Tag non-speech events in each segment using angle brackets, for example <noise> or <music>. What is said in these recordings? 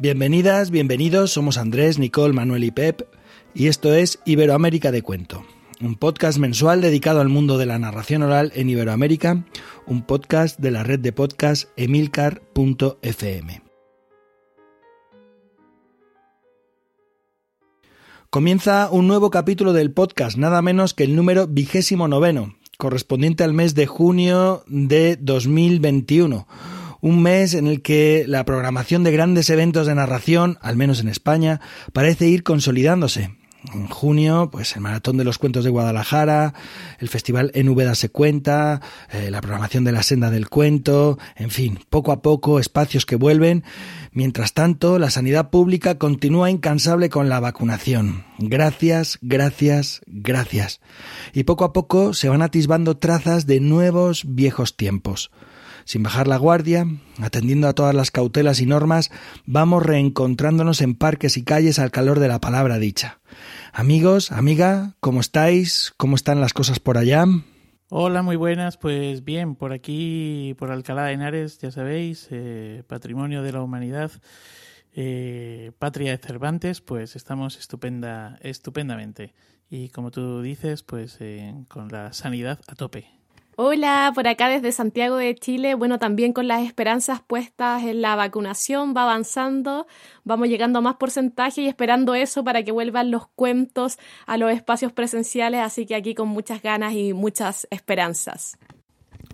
Bienvenidas, bienvenidos, somos Andrés, Nicole, Manuel y Pep, y esto es Iberoamérica de Cuento, un podcast mensual dedicado al mundo de la narración oral en Iberoamérica, un podcast de la red de podcast emilcar.fm. Comienza un nuevo capítulo del podcast, nada menos que el número vigésimo noveno, correspondiente al mes de junio de 2021 un mes en el que la programación de grandes eventos de narración, al menos en España, parece ir consolidándose. En junio, pues el Maratón de los Cuentos de Guadalajara, el Festival En Úbeda se cuenta, eh, la programación de la Senda del Cuento, en fin, poco a poco espacios que vuelven. Mientras tanto, la sanidad pública continúa incansable con la vacunación. Gracias, gracias, gracias. Y poco a poco se van atisbando trazas de nuevos viejos tiempos. Sin bajar la guardia, atendiendo a todas las cautelas y normas, vamos reencontrándonos en parques y calles al calor de la palabra dicha. Amigos, amiga, ¿cómo estáis? ¿Cómo están las cosas por allá? Hola, muy buenas. Pues bien, por aquí, por Alcalá de Henares, ya sabéis, eh, patrimonio de la humanidad, eh, patria de Cervantes, pues estamos estupenda, estupendamente. Y como tú dices, pues eh, con la sanidad a tope. Hola, por acá desde Santiago de Chile. Bueno, también con las esperanzas puestas en la vacunación, va avanzando, vamos llegando a más porcentaje y esperando eso para que vuelvan los cuentos a los espacios presenciales, así que aquí con muchas ganas y muchas esperanzas.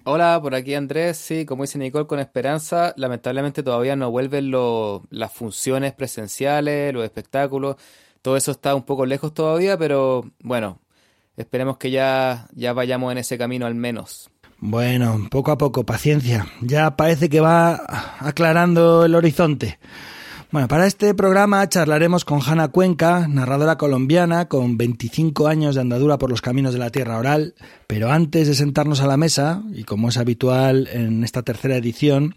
Hola, por aquí Andrés, sí, como dice Nicole, con esperanza, lamentablemente todavía no vuelven las funciones presenciales, los espectáculos, todo eso está un poco lejos todavía, pero bueno, Esperemos que ya, ya vayamos en ese camino al menos. Bueno, poco a poco, paciencia. Ya parece que va aclarando el horizonte. Bueno, para este programa charlaremos con Hanna Cuenca, narradora colombiana con 25 años de andadura por los caminos de la tierra oral, pero antes de sentarnos a la mesa, y como es habitual en esta tercera edición,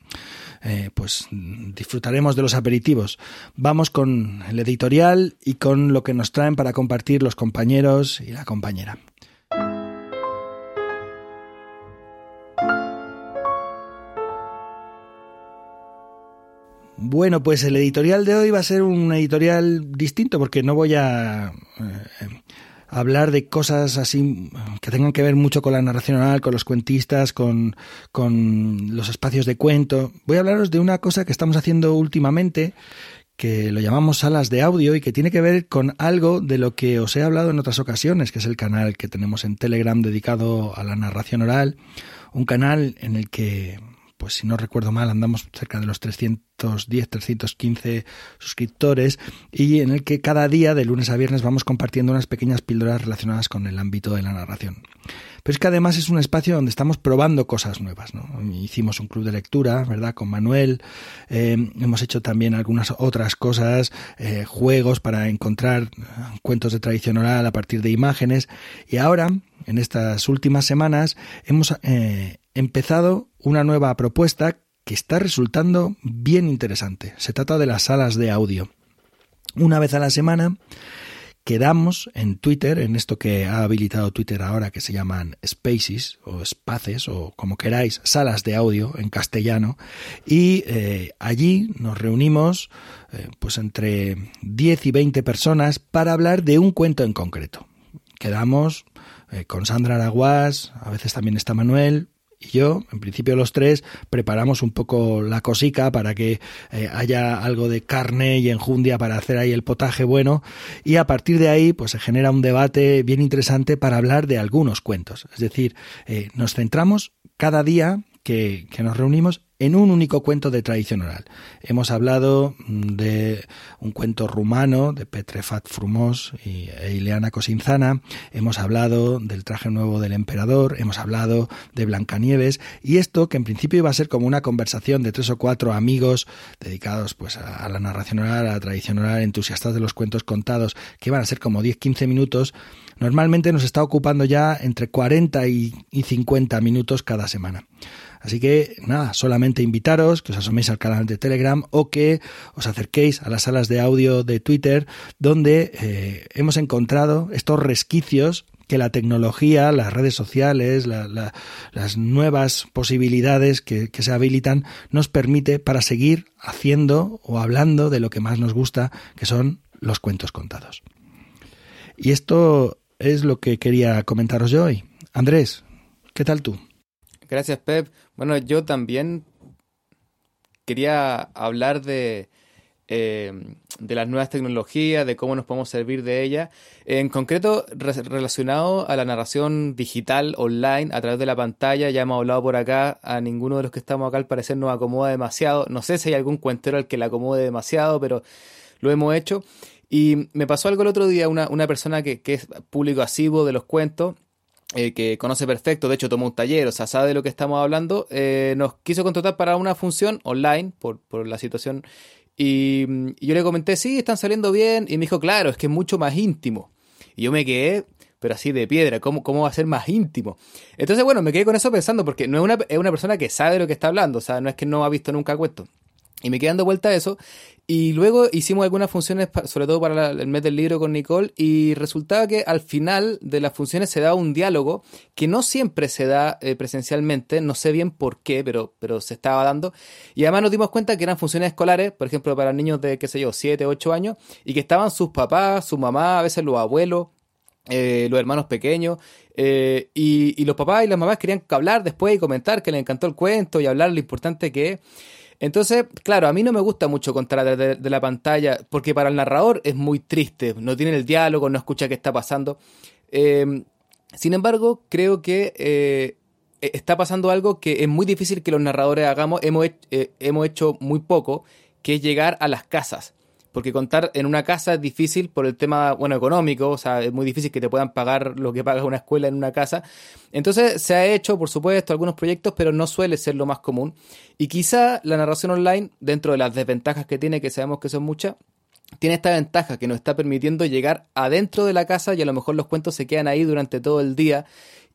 eh, pues disfrutaremos de los aperitivos. Vamos con el editorial y con lo que nos traen para compartir los compañeros y la compañera. Bueno, pues el editorial de hoy va a ser un editorial distinto porque no voy a eh, hablar de cosas así que tengan que ver mucho con la narración oral, con los cuentistas, con, con los espacios de cuento. Voy a hablaros de una cosa que estamos haciendo últimamente que lo llamamos salas de audio y que tiene que ver con algo de lo que os he hablado en otras ocasiones, que es el canal que tenemos en Telegram dedicado a la narración oral, un canal en el que pues si no recuerdo mal, andamos cerca de los 310, 315 suscriptores y en el que cada día, de lunes a viernes, vamos compartiendo unas pequeñas píldoras relacionadas con el ámbito de la narración. Pero es que además es un espacio donde estamos probando cosas nuevas. ¿no? Hicimos un club de lectura, ¿verdad? Con Manuel. Eh, hemos hecho también algunas otras cosas, eh, juegos para encontrar cuentos de tradición oral a partir de imágenes. Y ahora, en estas últimas semanas, hemos eh, empezado una nueva propuesta que está resultando bien interesante. Se trata de las salas de audio. Una vez a la semana quedamos en Twitter, en esto que ha habilitado Twitter ahora, que se llaman spaces o spaces o como queráis, salas de audio en castellano, y eh, allí nos reunimos eh, pues entre 10 y 20 personas para hablar de un cuento en concreto. Quedamos eh, con Sandra Araguás, a veces también está Manuel, y yo, en principio los tres, preparamos un poco la cosica para que eh, haya algo de carne y enjundia para hacer ahí el potaje bueno y a partir de ahí pues se genera un debate bien interesante para hablar de algunos cuentos. Es decir, eh, nos centramos cada día que, nos reunimos en un único cuento de tradición oral. Hemos hablado mm, de un cuento rumano de Petrefat Frumos y e Ileana Cosinzana, hemos hablado del traje nuevo del emperador, hemos hablado de Blancanieves. Y esto que en principio iba a ser como una conversación de tres o cuatro amigos dedicados pues a, la narración oral, a la tradición oral, entusiastas de los cuentos contados, que iban a ser como 10-15 minutos, normalmente nos está ocupando ya entre 40 y 50 minutos cada semana. Así que nada, solamente invitaros que os asoméis al canal de Telegram o que os acerquéis a las salas de audio de Twitter donde eh, hemos encontrado estos resquicios que la tecnología, las redes sociales, las nuevas posibilidades que, que se habilitan nos permite para seguir haciendo o hablando de lo que más nos gusta, que son los cuentos contados. Y esto es lo que quería comentaros yo hoy. Andrés, ¿qué tal tú? Gracias, Pep. Bueno, yo también quería hablar de, eh, de las nuevas tecnologías, de cómo nos podemos servir de ellas, en concreto relacionado a la narración digital online a través de la pantalla. Ya hemos hablado por acá, a ninguno de los que estamos acá al parecer nos acomoda demasiado. No sé si hay algún cuentero al que le acomode demasiado, pero lo hemos hecho. Y me pasó algo el otro día, una, una persona que, que es público asiduo de los cuentos, eh, que conoce perfecto, de hecho tomó un taller, o sea, sabe de lo que estamos hablando, eh, nos quiso contratar para una función online por, por la situación y, yo le comenté, sí, están saliendo bien, y me dijo, claro, es que es mucho más íntimo. Y yo me quedé, pero así de piedra, ¿cómo, cómo va a ser más íntimo? Entonces, bueno, me quedé con eso pensando, porque no es una, es una persona que sabe de lo que está hablando, o sea, no es que no ha visto nunca cuento. Y me quedé dando vuelta a eso. Y luego hicimos algunas funciones, sobre todo para el mes del libro con Nicole, y resultaba que al final de las funciones se daba un diálogo que no siempre se da eh, presencialmente, no sé bien por qué, pero, pero se estaba dando. Y además nos dimos cuenta que eran funciones escolares, por ejemplo, para niños de, qué sé yo, 7, 8 años, y que estaban sus papás, su mamá, a veces los abuelos, eh, los hermanos pequeños, eh, y, y, los papás y las mamás querían hablar después y comentar que les encantó el cuento y hablar lo importante que es. Entonces, claro, a mí no me gusta mucho contar de, de la pantalla, porque para el narrador es muy triste, no tiene el diálogo, no escucha qué está pasando. Eh, sin embargo, creo que eh, e, está pasando algo que es muy difícil que los narradores hagamos, hemos, eh, hemos hecho muy poco, que es llegar a las casas porque contar en una casa es difícil por el tema, bueno, económico, o sea, es muy difícil que te puedan pagar lo que paga una escuela en una casa. Entonces se ha hecho, por supuesto, algunos proyectos, pero no suele ser lo más común. Y quizá la narración online, dentro de las desventajas que tiene, que sabemos que son muchas, tiene esta ventaja que nos está permitiendo llegar adentro de la casa y a lo mejor los cuentos se quedan ahí durante todo el día.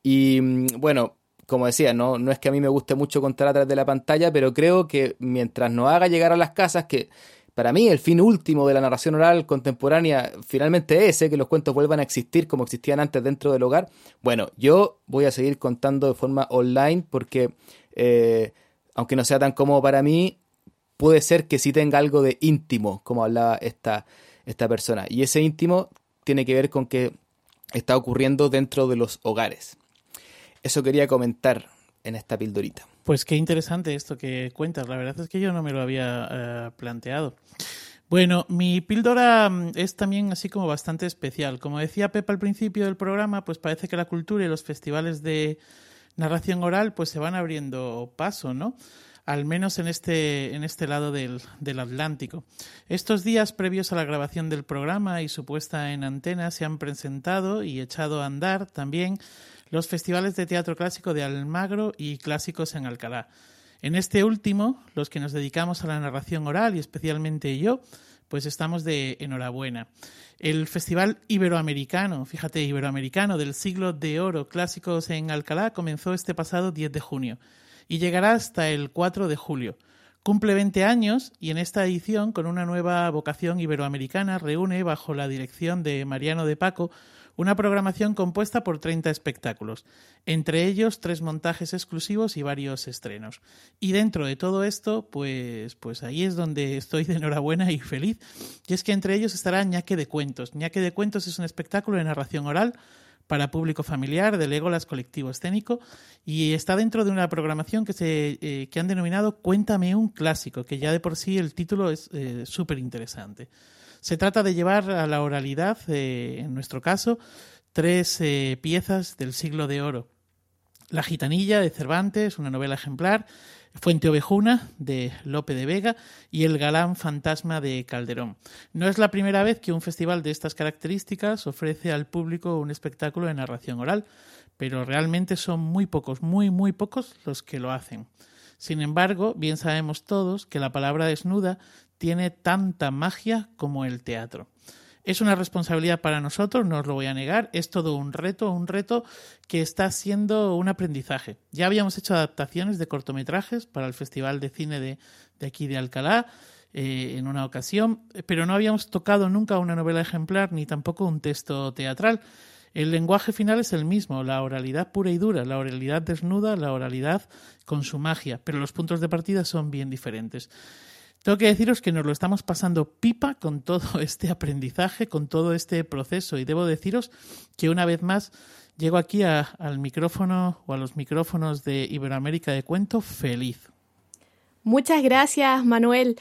Y mm, bueno, como decía, no, no es que a mí me guste mucho contar a través de la pantalla, pero creo que mientras nos haga llegar a las casas, que para mí el fin último de la narración oral contemporánea finalmente es ese, que los cuentos vuelvan a existir como existían antes dentro del hogar. Bueno, yo voy a seguir contando de forma online porque, eh, aunque no sea tan cómodo para mí, puede ser que sí tenga algo de íntimo, como hablaba esta, esta persona. Y ese íntimo tiene que ver con que está ocurriendo dentro de los hogares. Eso quería comentar en esta pildorita. Pues qué interesante esto que cuentas. La verdad es que yo no me lo había eh, planteado. Bueno, mi píldora mm, es también así como bastante especial. Como decía Pepa al principio del programa, pues parece que la cultura y los festivales de narración oral pues se van abriendo paso, ¿no? Al menos en este, en este lado del, del Atlántico. Estos días previos a la grabación del programa y su puesta en antena se han presentado y echado a andar también los festivales de teatro clásico de Almagro y clásicos en Alcalá. En este último, los que nos dedicamos a la narración oral y especialmente yo, pues estamos de enhorabuena. El Festival Iberoamericano, fíjate, Iberoamericano del siglo de oro clásicos en Alcalá comenzó este pasado 10 de junio y llegará hasta el 4 de julio. Cumple 20 años y en esta edición, con una nueva vocación iberoamericana, reúne bajo la dirección de Mariano de Paco una programación compuesta por 30 espectáculos, entre ellos tres montajes exclusivos y varios estrenos. Y dentro de todo esto, pues, pues ahí es donde estoy de enhorabuena y feliz. Y es que entre ellos estará Ñaque de Cuentos. Ñaque de Cuentos es un espectáculo de narración oral para público familiar del Legolas Colectivo Escénico y está dentro de una programación que, se, eh, que han denominado Cuéntame un clásico, que ya de por sí el título es eh, súper interesante. Se trata de llevar a la oralidad, eh, en nuestro caso, tres eh, piezas del siglo de oro. La gitanilla de Cervantes, una novela ejemplar, Fuente Ovejuna de Lope de Vega y El galán fantasma de Calderón. No es la primera vez que un festival de estas características ofrece al público un espectáculo de narración oral, pero realmente son muy pocos, muy, muy pocos los que lo hacen. Sin embargo, bien sabemos todos que la palabra desnuda tiene tanta magia como el teatro. Es una responsabilidad para nosotros, no os lo voy a negar, es todo un reto, un reto que está siendo un aprendizaje. Ya habíamos hecho adaptaciones de cortometrajes para el Festival de Cine de, aquí de Alcalá eh, en una ocasión, pero no habíamos tocado nunca una novela ejemplar ni tampoco un texto teatral. El lenguaje final es el mismo, la oralidad pura y dura, la oralidad desnuda, la oralidad con su magia, pero los puntos de partida son bien diferentes. Tengo que deciros que nos lo estamos pasando pipa con todo <laughs> este aprendizaje, con todo este proceso y debo deciros que una vez más llego aquí al micrófono o a los micrófonos de Iberoamérica de Cuento feliz. Muchas gracias, Manuel.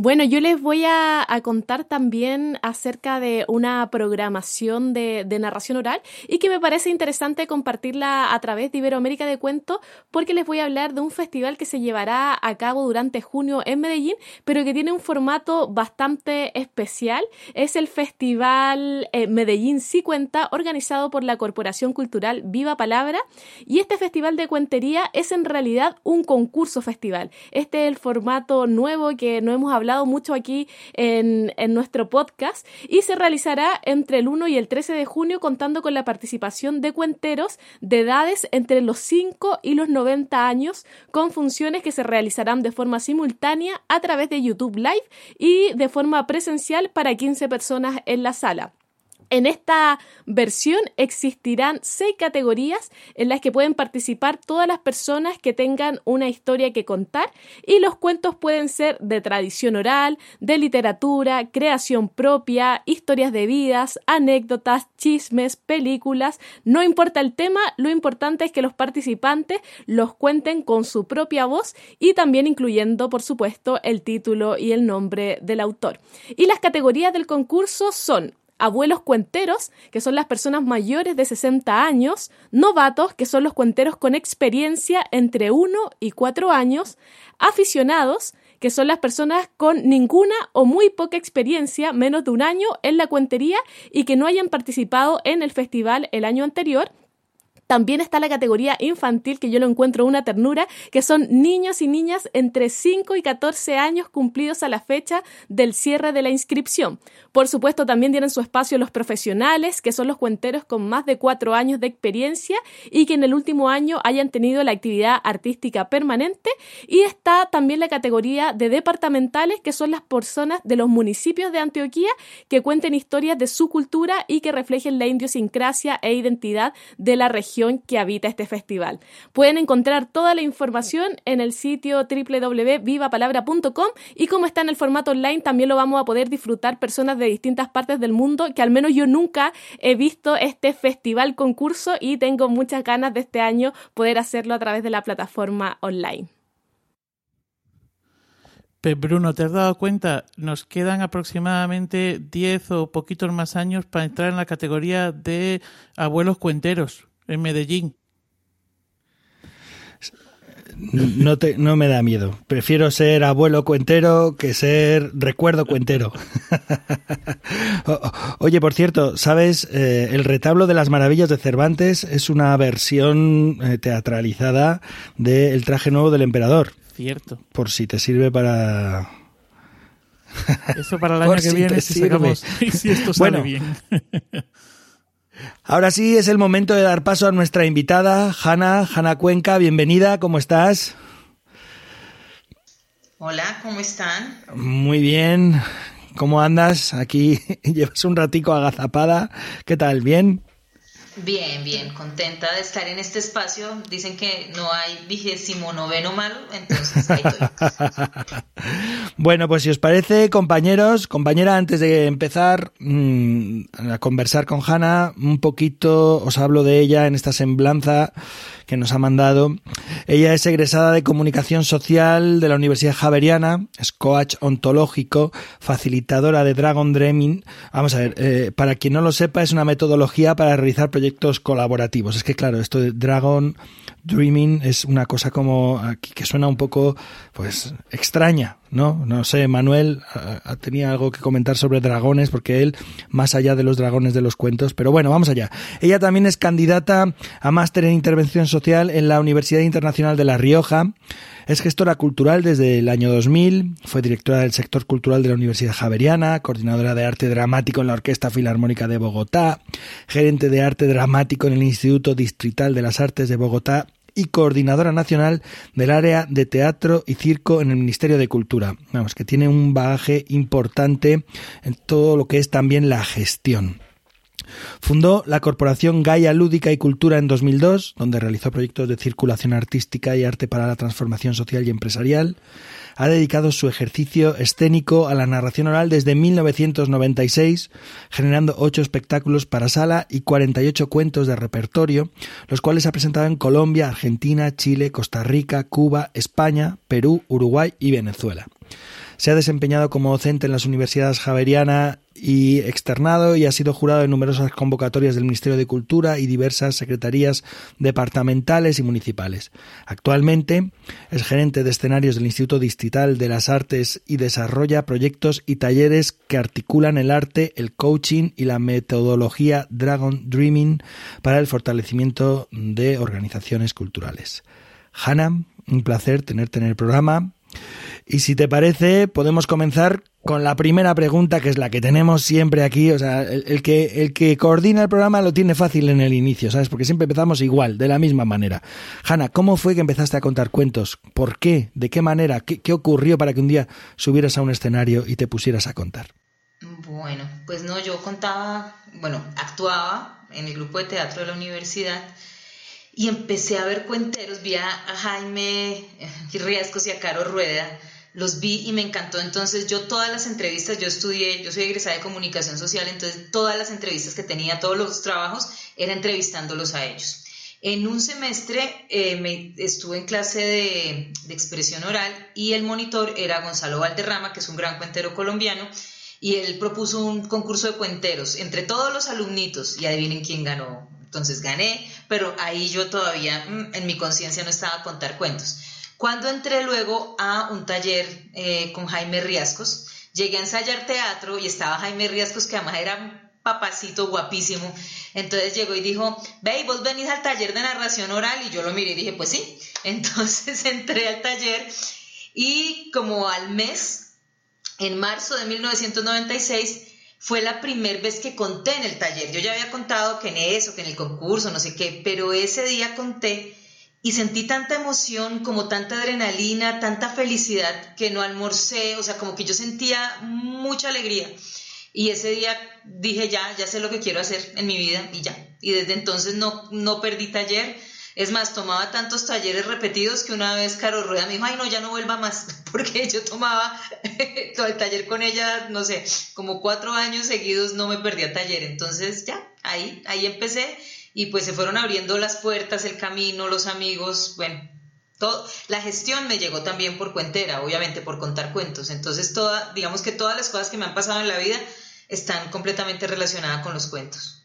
Bueno, yo les voy a, contar también acerca de una programación de, narración oral y que me parece interesante compartirla a través de Iberoamérica de Cuentos porque les voy a hablar de un festival que se llevará a cabo durante junio en Medellín, pero que tiene un formato bastante especial. Es el Festival eh, Medellín Sí Cuenta, organizado por la Corporación Cultural Viva Palabra. Y este festival de cuentería es en realidad un concurso festival. Este es el formato nuevo que no hemos hablado mucho aquí en, en nuestro podcast y se realizará entre el 1 y el 13 de junio contando con la participación de cuenteros de edades entre los 5 y los 90 años con funciones que se realizarán de forma simultánea a través de YouTube Live y de forma presencial para 15 personas en la sala. En esta versión existirán seis categorías en las que pueden participar todas las personas que tengan una historia que contar y los cuentos pueden ser de tradición oral, de literatura, creación propia, historias de vidas, anécdotas, chismes, películas. No importa el tema, lo importante es que los participantes los cuenten con su propia voz y también incluyendo, por supuesto, el título y el nombre del autor. Y las categorías del concurso son abuelos cuenteros, que son las personas mayores de 60 años, novatos, que son los cuenteros con experiencia entre 1 y 4 años, aficionados, que son las personas con ninguna o muy poca experiencia, menos de un año en la cuentería y que no hayan participado en el festival el año anterior, también está la categoría infantil, que yo lo encuentro una ternura, que son niños y niñas entre 5 y 14 años cumplidos a la fecha del cierre de la inscripción. Por supuesto, también tienen su espacio los profesionales, que son los cuenteros con más de 4 años de experiencia y que en el último año hayan tenido la actividad artística permanente. Y está también la categoría de departamentales, que son las personas de los municipios de Antioquía que cuenten historias de su cultura y que reflejen la idiosincrasia e identidad de la región que habita este festival. Pueden encontrar toda la información en el sitio www.vivapalabra.com y como está en el formato online también lo vamos a poder disfrutar personas de distintas partes del mundo que al menos yo nunca he visto este festival concurso y tengo muchas ganas de este año poder hacerlo a través de la plataforma online. Bruno, ¿te has dado cuenta? Nos quedan aproximadamente 10 o poquitos más años para entrar en la categoría de abuelos cuenteros en Medellín. No, te, no me da miedo. Prefiero ser abuelo cuentero que ser recuerdo cuentero. <laughs> Oye, por cierto, ¿sabes? Eh, el retablo de las maravillas de Cervantes es una versión eh, teatralizada del traje nuevo del emperador. Cierto. Por si te sirve para... Eso para el <laughs> año que viene, si, <laughs> si esto sale bien. Ahora sí es el momento de dar paso a nuestra invitada, Hanna, Hanna Cuenca. Bienvenida, ¿cómo estás? Hola, ¿cómo están? Muy bien. ¿Cómo andas? Aquí <laughs> llevas un ratico agazapada. ¿Qué tal? ¿Bien? Bien, bien, contenta de estar en este espacio. Dicen que no hay vigésimo noveno malo, entonces ahí estoy. <laughs> bueno, pues si os parece, compañeros, compañera, antes de empezar mm, a conversar con Hanna, un poquito os hablo de ella en esta semblanza que nos ha mandado. Ella es egresada de Comunicación Social de la Universidad Javeriana, es coach ontológico, facilitadora de Dragon Dreaming. Vamos a ver, eh, para quien no lo sepa, es una metodología para realizar proyectos colaborativos. Es que claro, esto de Dragon Dreaming es una cosa como que suena un poco pues extraña, ¿no? No sé, Manuel tenía algo que comentar sobre dragones porque él más allá de los dragones de los cuentos, pero bueno, vamos allá. Ella también es candidata a máster en intervención social en la Universidad Internacional de La Rioja. Es gestora cultural desde el año 2000, fue directora del sector cultural de la Universidad Javeriana, coordinadora de arte dramático en la Orquesta Filarmónica de Bogotá, gerente de arte dramático en el Instituto Distrital de las Artes de Bogotá y coordinadora nacional del área de teatro y circo en el Ministerio de Cultura. Vamos, que tiene un bagaje importante en todo lo que es también la gestión. Fundó la corporación Gaia Lúdica y Cultura en 2002, donde realizó proyectos de circulación artística y arte para la transformación social y empresarial. Ha dedicado su ejercicio escénico a la narración oral desde 1996, generando ocho espectáculos para sala y 48 cuentos de repertorio, los cuales ha presentado en Colombia, Argentina, Chile, Costa Rica, Cuba, España, Perú, Uruguay y Venezuela. Se ha desempeñado como docente en las universidades Javeriana y externado y ha sido jurado en numerosas convocatorias del Ministerio de Cultura y diversas secretarías departamentales y municipales. Actualmente es gerente de escenarios del Instituto Distrital de las Artes y desarrolla proyectos y talleres que articulan el arte, el coaching y la metodología Dragon Dreaming para el fortalecimiento de organizaciones culturales. Hanna, un placer tenerte en el programa. Y si te parece, podemos comenzar con la primera pregunta, que es la que tenemos siempre aquí. O sea, el, que, el que coordina el programa lo tiene fácil en el inicio, ¿sabes? Porque siempre empezamos igual, de la misma manera. Hanna, ¿cómo fue que empezaste a contar cuentos? ¿Por qué? ¿De qué manera? ¿Qué, qué ocurrió para que un día subieras a un escenario y te pusieras a contar? Bueno, pues no, yo contaba, bueno, actuaba en el grupo de teatro de la universidad y empecé a ver cuenteros, vi a Jaime Riescos y a Caro Rueda los vi y me encantó. Entonces yo todas las entrevistas, yo estudié, yo soy egresada de comunicación social, entonces todas las entrevistas que tenía, todos los trabajos, era entrevistándolos a ellos. En un semestre eh, me, estuve en clase de, de, expresión oral y el monitor era Gonzalo Valderrama, que es un gran cuentero colombiano, y él propuso un concurso de cuenteros entre todos los alumnitos y adivinen quién ganó. Entonces gané, pero ahí yo todavía mm, en mi conciencia no estaba a contar cuentos. Cuando entré luego a un taller eh, con Jaime Riascos, llegué a ensayar teatro y estaba Jaime Riascos, que además era papacito guapísimo. Entonces llegó y dijo, ve, vos venís al taller de narración oral. Y yo lo miré y dije, pues sí. <laughs> Entonces entré al taller y como al mes, en marzo de 1996, fue la primera vez que conté en el taller. Yo ya había contado que en eso, que en el concurso, no sé qué, pero ese día conté y sentí tanta emoción, como tanta adrenalina, tanta felicidad que no almorcé, o sea, como que yo sentía mucha alegría. Y ese día dije, ya, ya sé lo que quiero hacer en mi vida y ya. Y desde entonces no, no perdí taller. Es más, tomaba tantos talleres repetidos que una vez Caro Rueda me dijo, ay no, ya no vuelva más, <laughs> porque yo tomaba <laughs> todo el taller con ella, no sé, como cuatro años seguidos no me perdía taller. Entonces ya, ahí, ahí empecé y pues se fueron abriendo las puertas, el camino, los amigos, bueno, todo, la gestión me llegó también por cuentera, obviamente por contar cuentos, entonces digamos que todas las cosas que me han pasado en la vida están completamente relacionadas con los cuentos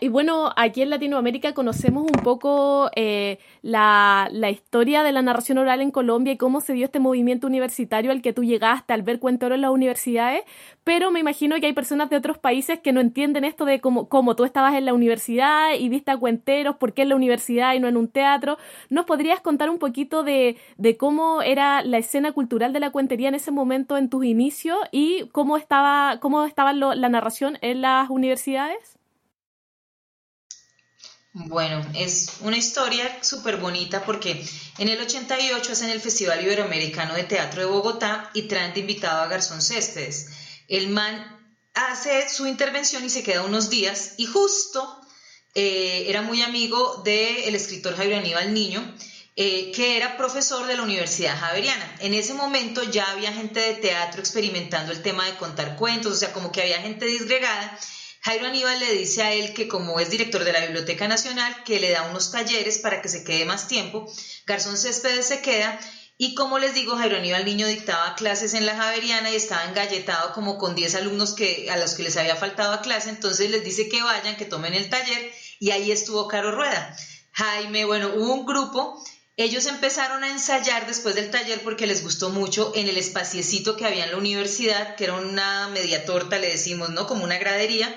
y bueno, aquí en Latinoamérica conocemos un poco eh, la, historia de la narración oral en Colombia y cómo se dio este movimiento universitario al que tú llegaste al ver cuentos en las universidades, pero me imagino que hay personas de otros países que no entienden esto de cómo, cómo tú estabas en la universidad y viste a cuenteros, por qué en la universidad y no en un teatro. ¿Nos podrías contar un poquito de, de cómo era la escena cultural de la cuentería en ese momento en tus inicios y cómo estaba, cómo estaba la narración en las universidades? Bueno, es una historia súper bonita porque en el 88 hacen el Festival Iberoamericano de Teatro de Bogotá y traen de invitado a Garzón Céspedes. El man hace su intervención y se queda unos días y justo eh, era muy amigo del escritor Javier Aníbal Niño, eh, que era profesor de la Universidad Javeriana. En ese momento ya había gente de teatro experimentando el tema de contar cuentos, o sea, como que había gente disgregada Jairo Aníbal le dice a él que como es director de la Biblioteca Nacional, que le da unos talleres para que se quede más tiempo. Garzón Céspedes se queda y como les digo, Jairo Aníbal Niño dictaba clases en la Javeriana y estaba engalletado como con 10 alumnos que, a los que les había faltado a clase, entonces les dice que vayan, que tomen el taller y ahí estuvo Caro Rueda. Jaime, bueno, hubo un grupo ellos empezaron a ensayar después del taller porque les gustó mucho en el espaciecito que había en la universidad, que era una media torta, le decimos, ¿no? Como una gradería,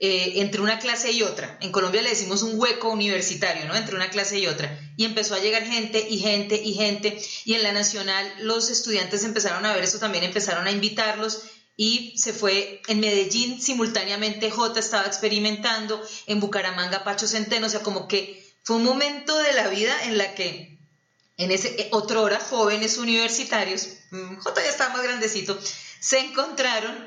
eh, entre una clase y otra. En Colombia le decimos un hueco universitario, ¿no? Entre una clase y otra. Y empezó a llegar gente y gente y gente. Y en la nacional los estudiantes empezaron a ver eso también, empezaron a invitarlos. Y se fue en Medellín simultáneamente, J estaba experimentando, en Bucaramanga Pacho Centeno, o sea, como que fue un momento de la vida en la que, en ese eh, otro hora, jóvenes universitarios, mm, J ya estaba más grandecito, se encontraron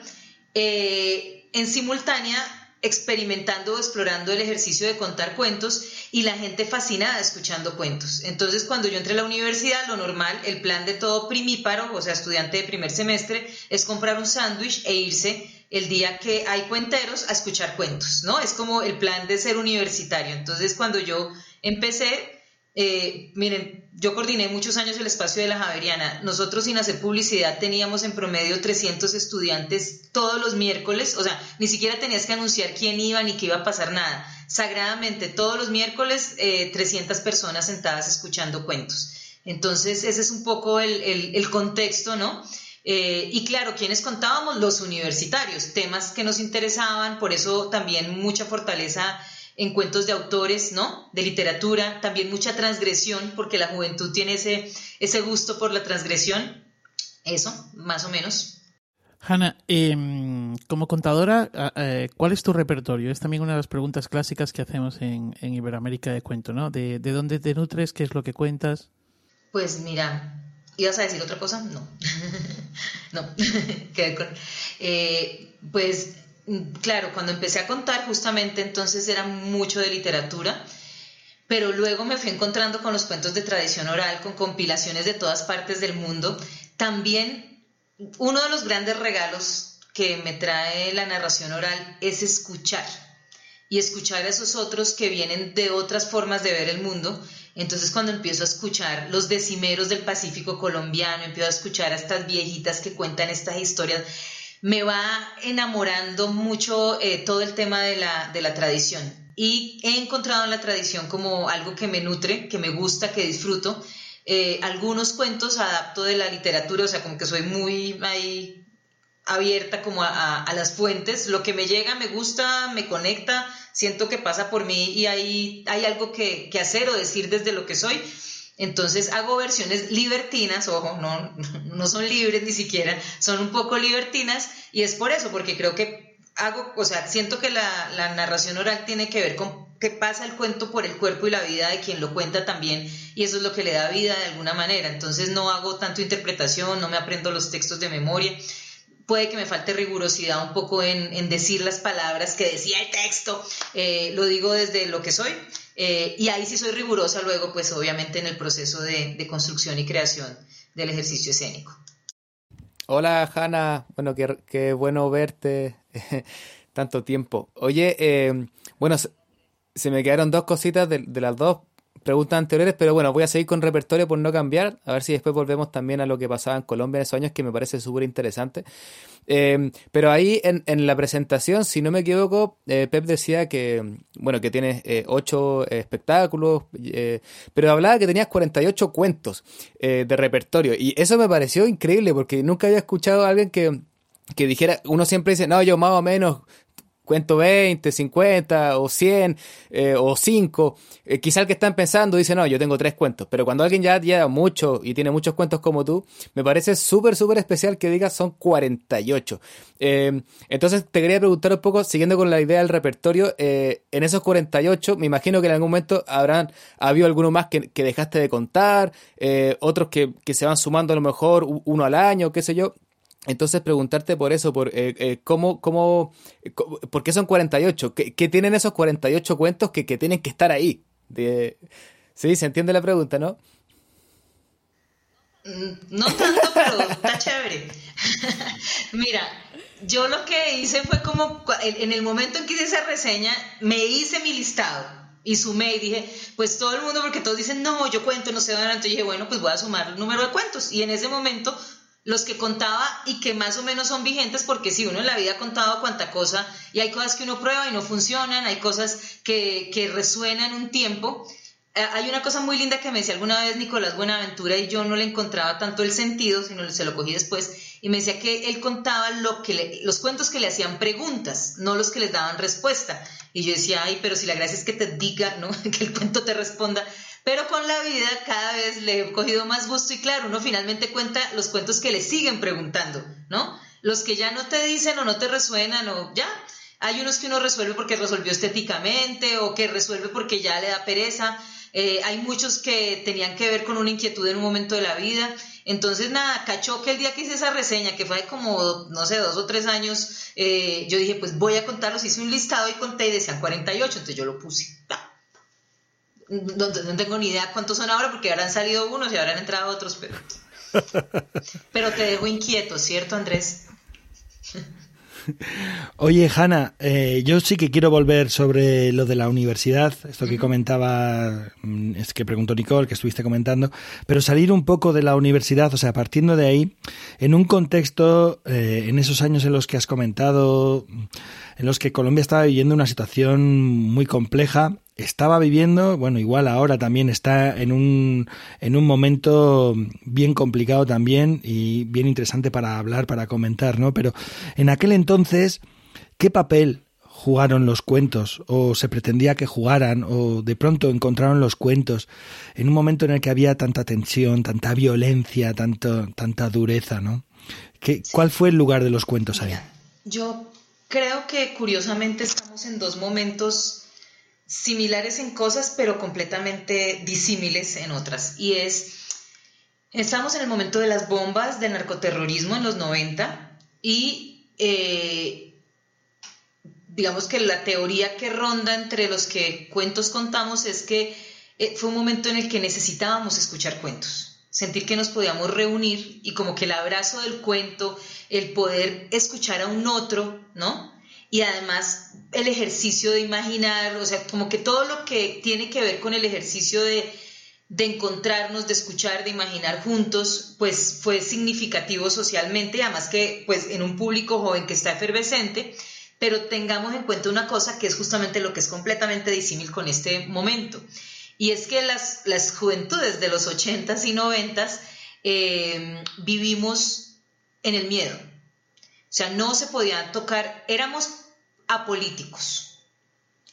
eh, en simultánea experimentando o explorando el ejercicio de contar cuentos y la gente fascinada escuchando cuentos. Entonces, cuando yo entré a la universidad, lo normal, el plan de todo primíparo, o sea, estudiante de primer semestre, es comprar un sándwich e irse el día que hay cuenteros a escuchar cuentos, ¿no? Es como el plan de ser universitario. Entonces, cuando yo empecé, eh, miren, yo coordiné muchos años el espacio de la Javeriana. Nosotros sin hacer publicidad teníamos en promedio 300 estudiantes todos los miércoles, o sea, ni siquiera tenías que anunciar quién iba ni qué iba a pasar nada. Sagradamente, todos los miércoles 300 eh, personas sentadas escuchando cuentos. Entonces, ese es un poco el, contexto, ¿no? Eh, y claro, ¿quiénes contábamos? Los universitarios, temas que nos interesaban, por eso también mucha fortaleza en cuentos de autores, ¿no? De literatura, también mucha transgresión, porque la juventud tiene ese, ese gusto por la transgresión. Eso, más o menos. Hanna, em, como contadora, eh, ¿cuál es tu repertorio? Es también una de las preguntas clásicas que hacemos en, Iberoamérica de cuento, ¿no? De, dónde te nutres? ¿Qué es lo que cuentas? Pues mira, ¿ibas a decir otra cosa? No. <laughs> no. <laughs> Eh, pues claro, cuando empecé a contar justamente entonces era mucho de literatura, pero luego me fui encontrando con los cuentos de tradición oral, con compilaciones de todas partes del mundo. También uno de los grandes regalos que me trae la narración oral es escuchar y escuchar a esos otros que vienen de otras formas de ver el mundo. Entonces cuando empiezo a escuchar los decimeros del Pacífico colombiano, empiezo a escuchar a estas viejitas que cuentan estas historias, me va enamorando mucho eh, todo el tema de la, de la tradición. Y he encontrado en la tradición como algo que me nutre, que me gusta, que disfruto. Eh, algunos cuentos adapto de la literatura, o sea, como que soy muy ahí abierta como a, a, las fuentes. Lo que me llega me gusta, me conecta, siento que pasa por mí y ahí hay algo que, que hacer o decir desde lo que soy. Entonces hago versiones libertinas, ojo, no, <laughs> no son libres ni siquiera, son un poco libertinas y es por eso, porque creo que hago, o sea, siento que la, narración oral tiene que ver con que pasa el cuento por el cuerpo y la vida de quien lo cuenta también y eso es lo que le da vida de alguna manera. Entonces no hago tanto interpretación, no me aprendo los textos de memoria. Puede que me falte rigurosidad un poco en, decir las palabras que decía el texto, eh, lo digo desde lo que soy, eh, y ahí sí soy rigurosa luego, pues obviamente en el proceso de, construcción y creación del ejercicio escénico. Hola Hanna, bueno, qué, bueno verte <laughs> tanto tiempo. Oye, eh, bueno, se me quedaron dos cositas de, de las dos preguntas anteriores, pero bueno, voy a seguir con repertorio por no cambiar, a ver si después volvemos también a lo que pasaba en Colombia en esos años, que me parece súper interesante. Em, pero ahí en, en, la presentación, si no me equivoco, eh, Pep decía que, bueno, que tienes eh, ocho espectáculos, eh, pero hablaba que tenías 48 cuentos de repertorio, y eso me pareció increíble, porque nunca había escuchado a alguien que que dijera, uno siempre dice, no, yo más o menos cuento 20, 50 o 100 eh, o 5, eh, quizá el que están pensando dice, no, yo tengo tres cuentos, pero cuando alguien ya lleva mucho y tiene muchos cuentos como tú, me parece súper, súper especial que digas son 48. Eh, entonces te quería preguntar un poco, siguiendo con la idea del repertorio, en esos 48, me imagino que en algún momento habrán habido alguno más que, dejaste de contar, otros que, que se van sumando a lo mejor uno al año, qué sé yo. Entonces preguntarte por eso, por eh, eh, cómo, cómo, por qué son 48, ¿Qué, qué tienen esos 48 cuentos que, que tienen que estar ahí. Sí, se entiende la pregunta, ¿no? Mm, no tanto, pero está chévere. <laughs> Mira, yo lo que hice fue como, en el momento en que hice esa reseña, me hice mi listado y sumé y dije, pues todo el mundo, porque todos dicen, no, yo cuento, no sé dónde, entonces dije, bueno, pues voy a sumar el número de cuentos. Y en ese momento los que contaba y que más o menos son vigentes porque si uno en la vida ha contado cuánta cosa y hay cosas que uno prueba y no funcionan, hay cosas que, que resuenan un tiempo. Eh, hay una cosa muy linda que me decía alguna vez Nicolás Buenaventura y yo no le encontraba tanto el sentido, sino se lo cogí después, y me decía que él contaba los cuentos que le hacían preguntas, no los que les daban respuesta. Y yo decía, ay, pero si la gracia es que te diga, ¿no? <laughs> que el cuento te responda. Pero con la vida cada vez le he cogido más gusto y claro, uno finalmente cuenta los cuentos que le siguen preguntando, ¿no? Los que ya no te dicen o no te resuenan o ya. Hay unos que uno resuelve porque resolvió estéticamente o que resuelve porque ya le da pereza. eh, hay muchos que tenían que ver con una inquietud en un momento de la vida. Entonces, nada, cachó que el día que hice esa reseña, que fue como, no sé, dos o tres años, eh, yo dije, pues voy a contarlos, hice un listado y conté y decían 48, entonces yo lo puse. No, no, tengo ni idea cuántos son ahora porque habrán salido unos y habrán entrado otros, pero, <laughs> pero te dejo inquieto, ¿cierto, Andrés? <laughs> Oye, Hanna, eh, yo sí que quiero volver sobre lo de la universidad, esto que comentaba, mm, es que preguntó Nicole, que estuviste comentando, pero salir un poco de la universidad, o sea, partiendo de ahí, en un contexto, eh, en esos años en los que has comentado, en los que Colombia estaba viviendo una situación muy compleja, estaba viviendo, bueno, igual ahora también está en un, en un momento bien complicado también y bien interesante para hablar, para comentar, ¿no? Pero en aquel entonces, ¿qué papel jugaron los cuentos o se pretendía que jugaran o de pronto encontraron los cuentos en un momento en el que había tanta tensión, tanta violencia, tanto, tanta dureza, ¿no? ¿Qué, ¿Cuál fue el lugar de los cuentos ahí? Yo creo que curiosamente estamos en dos momentos similares en cosas, pero completamente disímiles en otras. Y es, estamos en el momento de las bombas de narcoterrorismo en los 90 y eh, digamos que la teoría que ronda entre los que cuentos contamos es que eh, fue un momento en el que necesitábamos escuchar cuentos, sentir que nos podíamos reunir y como que el abrazo del cuento, el poder escuchar a un otro, ¿no? Y además el ejercicio de imaginar, o sea, como que todo lo que tiene que ver con el ejercicio de, de encontrarnos, de escuchar, de imaginar juntos, pues fue significativo socialmente, además que pues en un público joven que está efervescente, pero tengamos en cuenta una cosa que es justamente lo que es completamente disímil con este momento, y es que las, las juventudes de los 80s y 90s eh, vivimos en el miedo, sea, no se podían tocar, éramos apolíticos.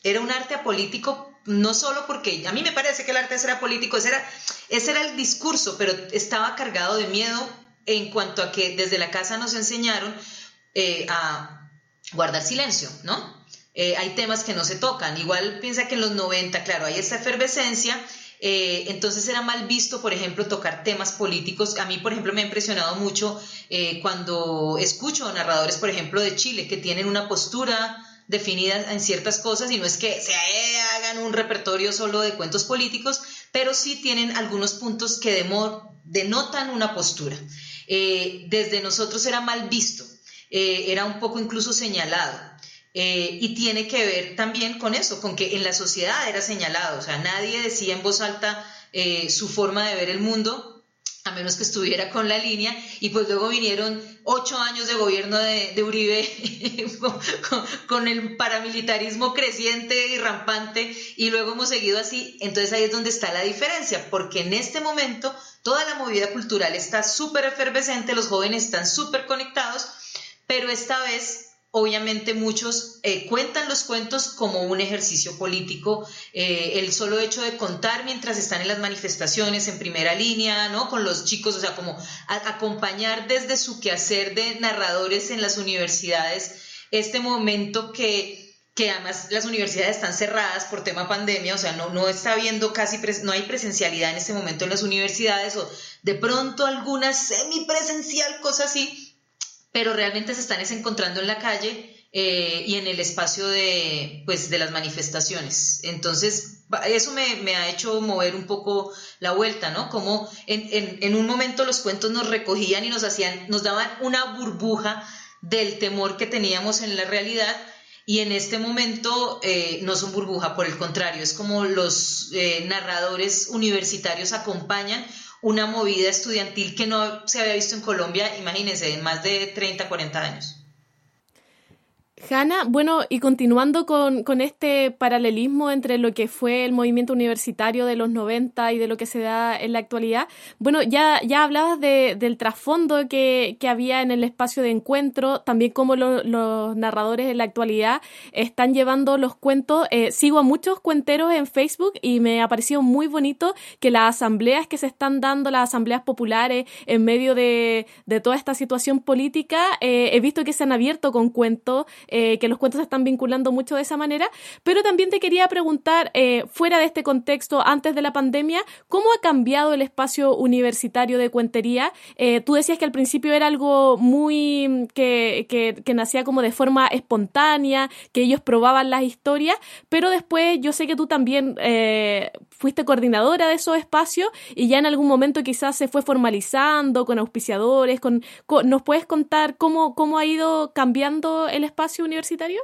Era un arte apolítico, no solo porque a mí me parece que el arte era político, ese era, ese era el discurso, pero estaba cargado de miedo en cuanto a que desde la casa nos enseñaron eh, a guardar silencio, ¿no? Eh, hay temas que no se tocan. Igual piensa que en los 90, claro, hay esa efervescencia eh, entonces era mal visto, por ejemplo, tocar temas políticos. A mí, por ejemplo, me ha impresionado mucho eh, cuando escucho narradores, por ejemplo, de Chile, que tienen una postura definida en ciertas cosas y no es que se hagan un repertorio solo de cuentos políticos, pero sí tienen algunos puntos que denotan una postura. Eh, desde nosotros era mal visto, era un poco incluso señalado. Eh, y tiene que ver también con eso, con que en la sociedad era señalado, o sea, nadie decía en voz alta eh, su forma de ver el mundo, a menos que estuviera con la línea, y pues luego vinieron ocho años de gobierno de, Uribe <laughs> con, el paramilitarismo creciente y rampante, y luego hemos seguido así, entonces ahí es donde está la diferencia, porque en este momento toda la movida cultural está súper efervescente, los jóvenes están súper conectados, pero esta vez Obviamente muchos eh, cuentan los cuentos como un ejercicio político, eh, el solo hecho de contar mientras están en las manifestaciones en primera línea, ¿no? Con los chicos, o sea, como acompañar desde su quehacer de narradores en las universidades este momento que, que además las universidades están cerradas por tema pandemia, o sea, no, no está habiendo casi, no hay presencialidad en este momento en las universidades o de pronto alguna semipresencial, cosa así, pero realmente se están encontrando en la calle eh, y en el espacio de, pues, de las manifestaciones. Entonces, eso me, ha hecho mover un poco la vuelta, ¿no? Como en, un momento los cuentos nos recogían y nos hacían, nos daban una burbuja del temor que teníamos en la realidad. Y en este momento eh, no son burbuja, por el contrario, es como los eh, narradores universitarios acompañan una movida estudiantil que no se había visto en Colombia, imagínense, en más de 30, 40 años. Hanna, bueno, y continuando con, este paralelismo entre lo que fue el movimiento universitario de los 90 y de lo que se da en la actualidad, bueno, ya, ya hablabas del trasfondo que, había en el espacio de encuentro, también cómo los narradores en la actualidad están llevando los cuentos. Eh, sigo a muchos cuenteros en Facebook y me ha parecido muy bonito que las asambleas que se están dando, las asambleas populares, en medio de, toda esta situación política, eh, he visto que se han abierto con cuentos eh, que los cuentos se están vinculando mucho de esa manera, pero también te quería preguntar, eh, fuera de este contexto, antes de la pandemia, ¿cómo ha cambiado el espacio universitario de cuentería? Eh, tú decías que al principio era algo muy que, que, que nacía como de forma espontánea, que ellos probaban las historias, pero después yo sé que tú también eh, fuiste coordinadora de esos espacios y ya en algún momento quizás se fue formalizando con auspiciadores, con, ¿nos puedes contar cómo, cómo ha ido cambiando el espacio universitario?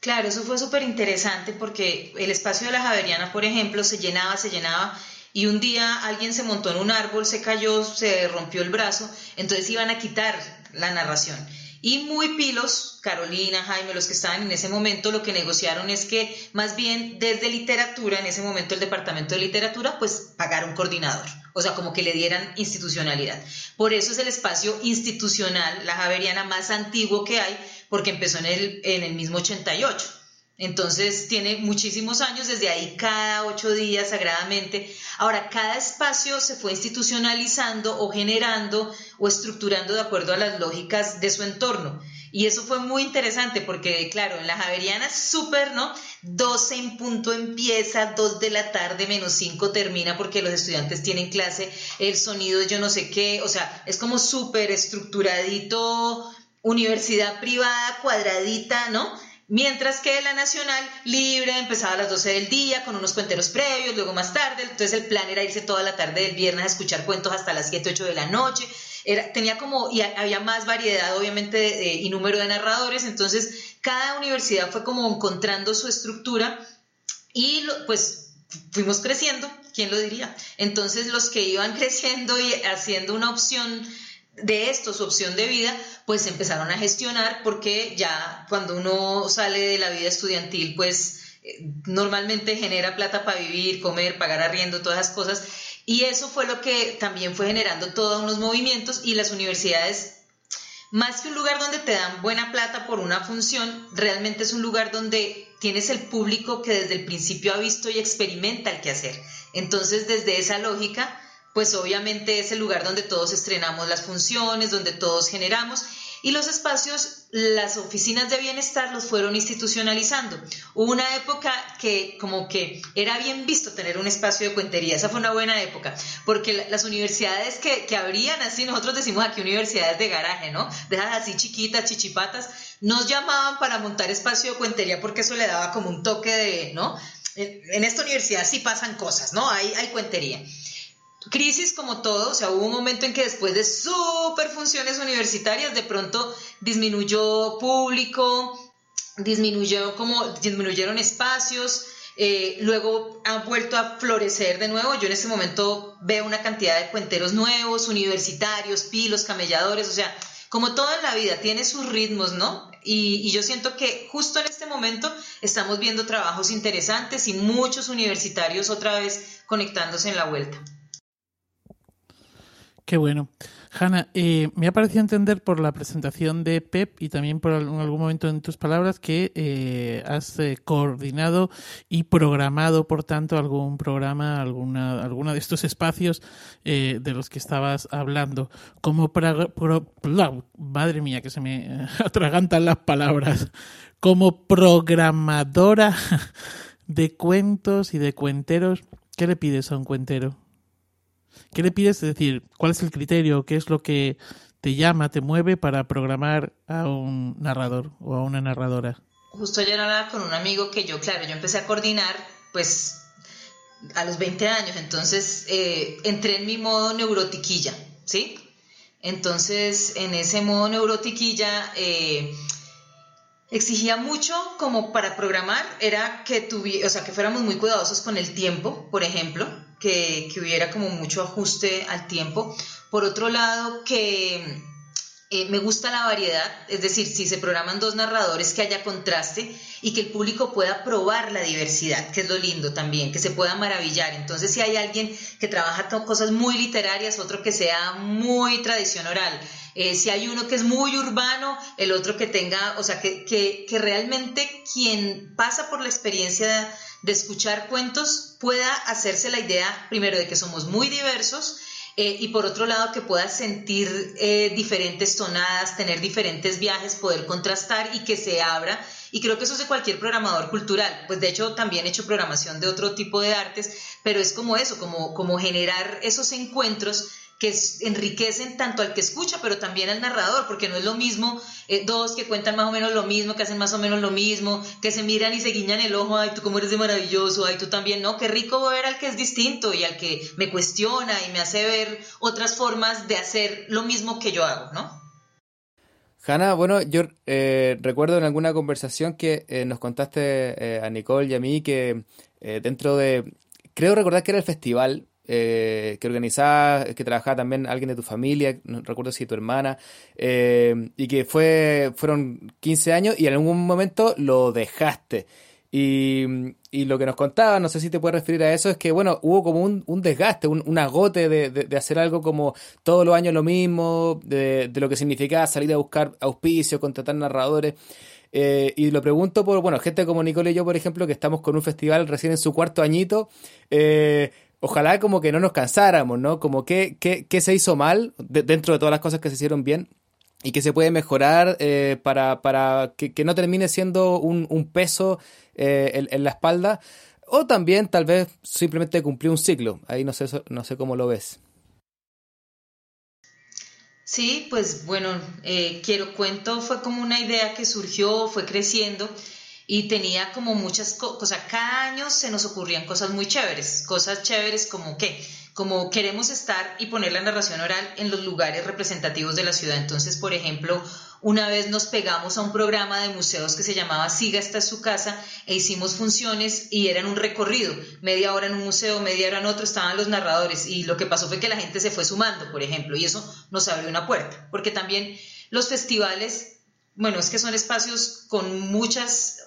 Claro, eso fue súper interesante porque el espacio de la Javeriana, por ejemplo, se llenaba, se llenaba y un día alguien se montó en un árbol, se cayó, se rompió el brazo, entonces iban a quitar la narración. Y muy pilos, Carolina, Jaime, los que estaban en ese momento, lo que negociaron es que más bien desde literatura, en ese momento el departamento de literatura, pues pagar un coordinador, o sea, como que le dieran institucionalidad. Por eso es el espacio institucional, la Javeriana más antiguo que hay, porque empezó en el, en el mismo 88. Entonces tiene muchísimos años, desde ahí cada ocho días sagradamente. Ahora, cada espacio se fue institucionalizando o generando o estructurando de acuerdo a las lógicas de su entorno. Y eso fue muy interesante porque, claro, en la Javeriana súper, ¿no? 12 en punto empieza, 2 de la tarde menos 5 termina porque los estudiantes tienen clase, el sonido yo no sé qué, o sea, es como súper estructuradito, universidad privada, cuadradita, ¿no? Mientras que la nacional libre empezaba a las 12 del día con unos cuenteros previos, luego más tarde, entonces el plan era irse toda la tarde del viernes a escuchar cuentos hasta las 7, 8 de la noche. Era, tenía como, y había más variedad obviamente y número de narradores, entonces cada universidad fue como encontrando su estructura y pues fuimos creciendo, ¿quién lo diría? Entonces los que iban <laughs> creciendo y haciendo una opción de esto, su opción de vida, pues empezaron a gestionar porque ya cuando uno sale de la vida estudiantil, pues eh, normalmente genera plata para vivir, comer, pagar arriendo, todas esas cosas. Y eso fue lo que también fue generando todos unos movimientos y las universidades, más que un lugar donde te dan buena plata por una función, realmente es un lugar donde tienes el público que desde el principio ha visto y experimenta el quehacer. Entonces, desde esa lógica, pues obviamente es el lugar donde todos estrenamos las funciones, donde todos generamos y los espacios, las oficinas de bienestar los fueron institucionalizando. Hubo una época que como que era bien visto tener un espacio de cuentería, esa fue una buena época, porque las universidades que, que abrían así, nosotros decimos aquí universidades de garaje, ¿no? Dejas así chiquitas, chichipatas, nos llamaban para montar espacio de cuentería porque eso le daba como un toque de, ¿no? En, esta universidad sí pasan cosas, ¿no? Hay, hay cuentería crisis como todo, o sea, hubo un momento en que después de super funciones universitarias, de pronto disminuyó público, disminuyó como, disminuyeron espacios, eh, luego han vuelto a florecer de nuevo. Yo en este momento veo una cantidad de cuenteros nuevos, universitarios, pilos, camelladores, o sea, como todo en la vida, tiene sus ritmos, ¿no? Y, yo siento que justo en este momento estamos viendo trabajos interesantes y muchos universitarios otra vez conectándose en la vuelta. Qué bueno. Hanna, eh, me ha parecido entender por la presentación de Pep y también por algún momento en tus palabras que eh, has eh, coordinado y programado, por tanto, algún programa, alguna, alguna de estos espacios de los que estabas hablando. Como madre mía, que se me <laughs> atragantan las palabras. Como programadora <laughs> de cuentos y de cuenteros, ¿qué le pides a un cuentero? ¿Qué le pides? Es decir, ¿cuál es el criterio? ¿Qué es lo que te llama, te mueve para programar a un narrador o a una narradora? Justo ayer hablaba con un amigo que yo, claro, yo empecé a coordinar, pues a los 20 años, entonces eh, entré en mi modo neurotiquilla, ¿sí? Entonces, en ese modo neurotiquilla, eh, exigía mucho como para programar, era que, tuviera, o sea, que fuéramos muy cuidadosos con el tiempo, por ejemplo, que, hubiera como mucho ajuste al tiempo. Por otro lado, que eh, me gusta la variedad, es decir, si se programan dos narradores, que haya contraste y que el público pueda probar la diversidad, que es lo lindo también, que se pueda maravillar. Entonces, si hay alguien que trabaja con cosas muy literarias, otro que sea muy tradición oral, eh, si hay uno que es muy urbano, el otro que tenga, o sea, que, que, que realmente quien pasa por la experiencia de escuchar cuentos pueda hacerse la idea, primero, de que somos muy diversos eh, y por otro lado que puedas sentir eh, diferentes tonadas, tener diferentes viajes, poder contrastar y que se abra. Y creo que eso es de cualquier programador cultural. Pues de hecho también he hecho programación de otro tipo de artes, pero es como eso, como, como generar esos encuentros que enriquecen tanto al que escucha, pero también al narrador, porque no es lo mismo eh, dos que cuentan más o menos lo mismo, que hacen más o menos lo mismo, que se miran y se guiñan el ojo, ay, tú cómo eres de maravilloso, ay, tú también, no, qué rico ver al que es distinto y al que me cuestiona y me hace ver otras formas de hacer lo mismo que yo hago, ¿no? Hanna, bueno, yo eh, recuerdo en alguna conversación que eh, nos contaste a Nicole y a mí que dentro de, creo recordar que era el festival eh, que organizaba, que trabajaba también alguien de tu familia, no recuerdo si tu hermana, eh, y que fue, fueron 15 años y en algún momento lo dejaste. Y, lo que nos contaba, no sé si te puedes referir a eso, es que, bueno, hubo como un, un desgaste, un, agote de, de, hacer algo como todos los años lo mismo, de, lo que significaba salir a buscar auspicio, contratar narradores. Eh, y lo pregunto por, bueno, gente como Nicole y yo, por ejemplo, que estamos con un festival recién en su cuarto añito, eh, ojalá como que no nos cansáramos, ¿no? Como que, qué se hizo mal dentro de todas las cosas que se hicieron bien y que se puede mejorar eh, para, para que, no termine siendo un, un peso eh, en, la espalda. O también tal vez simplemente cumplir un ciclo. Ahí no sé, no sé cómo lo ves. Sí, pues bueno, eh, Quiero Cuento fue como una idea que surgió, fue creciendo y tenía como muchas cosas, cada año se nos ocurrían cosas muy chéveres, cosas chéveres como que, como queremos estar y poner la narración oral en los lugares representativos de la ciudad. Entonces, por ejemplo, una vez nos pegamos a un programa de museos que se llamaba Siga es su casa e hicimos funciones y eran un recorrido, media hora en un museo, media hora en otro, estaban los narradores y lo que pasó fue que la gente se fue sumando, por ejemplo, y eso nos abrió una puerta, porque también los festivales bueno, es que son espacios con muchas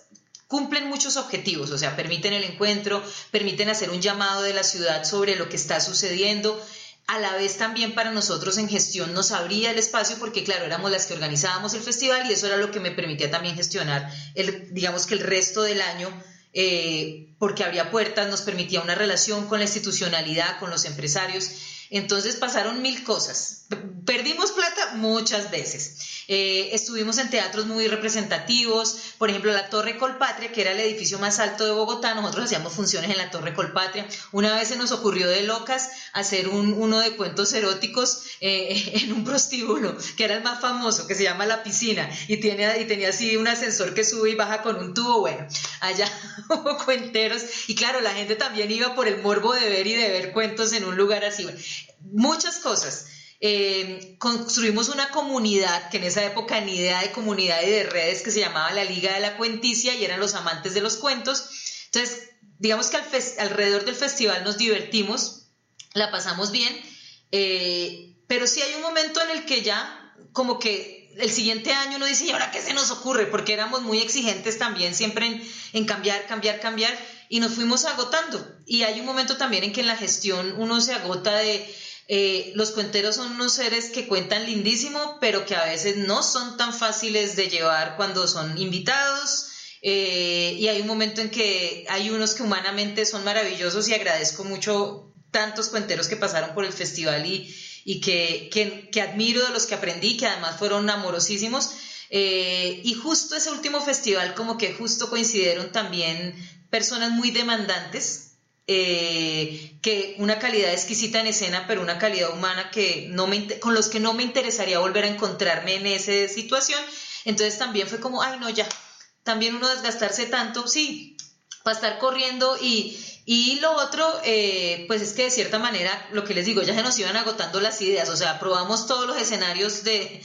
cumplen muchos objetivos, o sea, permiten el encuentro, permiten hacer un llamado de la ciudad sobre lo que está sucediendo. A la vez también para nosotros en gestión nos abría el espacio porque claro, éramos las que organizábamos el festival y eso era lo que me permitía también gestionar el, digamos que el resto del año eh, porque abría puertas, nos permitía una relación con la institucionalidad, con los empresarios. Entonces pasaron mil cosas. Perdimos plata muchas veces. Eh, estuvimos en teatros muy representativos, por ejemplo, la Torre Colpatria, que era el edificio más alto de Bogotá, nosotros hacíamos funciones en la Torre Colpatria. Una vez se nos ocurrió de locas hacer un, uno de cuentos eróticos eh, <laughs> en un prostíbulo, que era el más famoso, que se llama La Piscina, y tenía así un ascensor que sube y baja con un tubo. Bueno, allá <laughs> hubo cuenteros, y claro, la gente también iba por el morbo de ver y de ver cuentos en un lugar así. muchas cosas. Eh, construimos una comunidad que en esa época ni idea de comunidad y de redes que se llamaba la Liga de la Cuenticia y eran los amantes de los cuentos. Entonces, digamos que alrededor del festival nos divertimos, la pasamos bien, eh, pero sí hay un momento en el que ya como que el siguiente año uno dice, ¿y ahora qué se nos ocurre? Porque éramos muy exigentes también siempre en, en cambiar, cambiar, cambiar y nos fuimos agotando. Y hay un momento también en que en la gestión uno se agota de eh, los cuenteros son unos seres que cuentan lindísimo, pero que a veces no son tan fáciles de llevar cuando son invitados. Eh, y hay un momento en que hay unos que humanamente son maravillosos y agradezco mucho tantos cuenteros que pasaron por el festival y, y que, admiro de los que aprendí, que además fueron amorosísimos. Eh, y justo ese último festival como que justo coincidieron también personas muy demandantes eh, que una calidad exquisita en escena, pero una calidad humana que no me, con los que no me interesaría volver a encontrarme en esa situación. Entonces también fue como, ay, no, ya, también uno desgastarse tanto, sí, para estar corriendo y, y lo otro, eh, pues es que de cierta manera, lo que les digo, ya se nos iban agotando las ideas, o sea, probamos todos los escenarios de,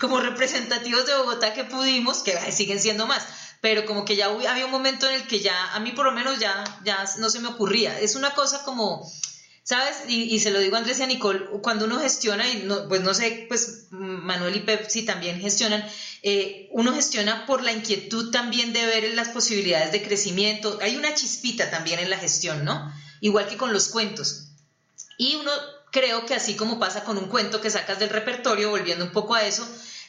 como representativos de Bogotá que pudimos, que siguen siendo más, pero como que ya había un momento en el que ya, a mí por lo menos ya, ya no se me ocurría. Es una cosa como, ¿sabes? Y, se lo digo a Andrés y a Nicole, cuando uno gestiona, y no, pues no sé, pues Manuel y Pep si también gestionan, eh, uno gestiona por la inquietud también de ver las posibilidades de crecimiento. Hay una chispita también en la gestión, ¿no? Igual que con los cuentos. Y uno creo que así como pasa con un cuento que sacas del repertorio, volviendo un poco a eso,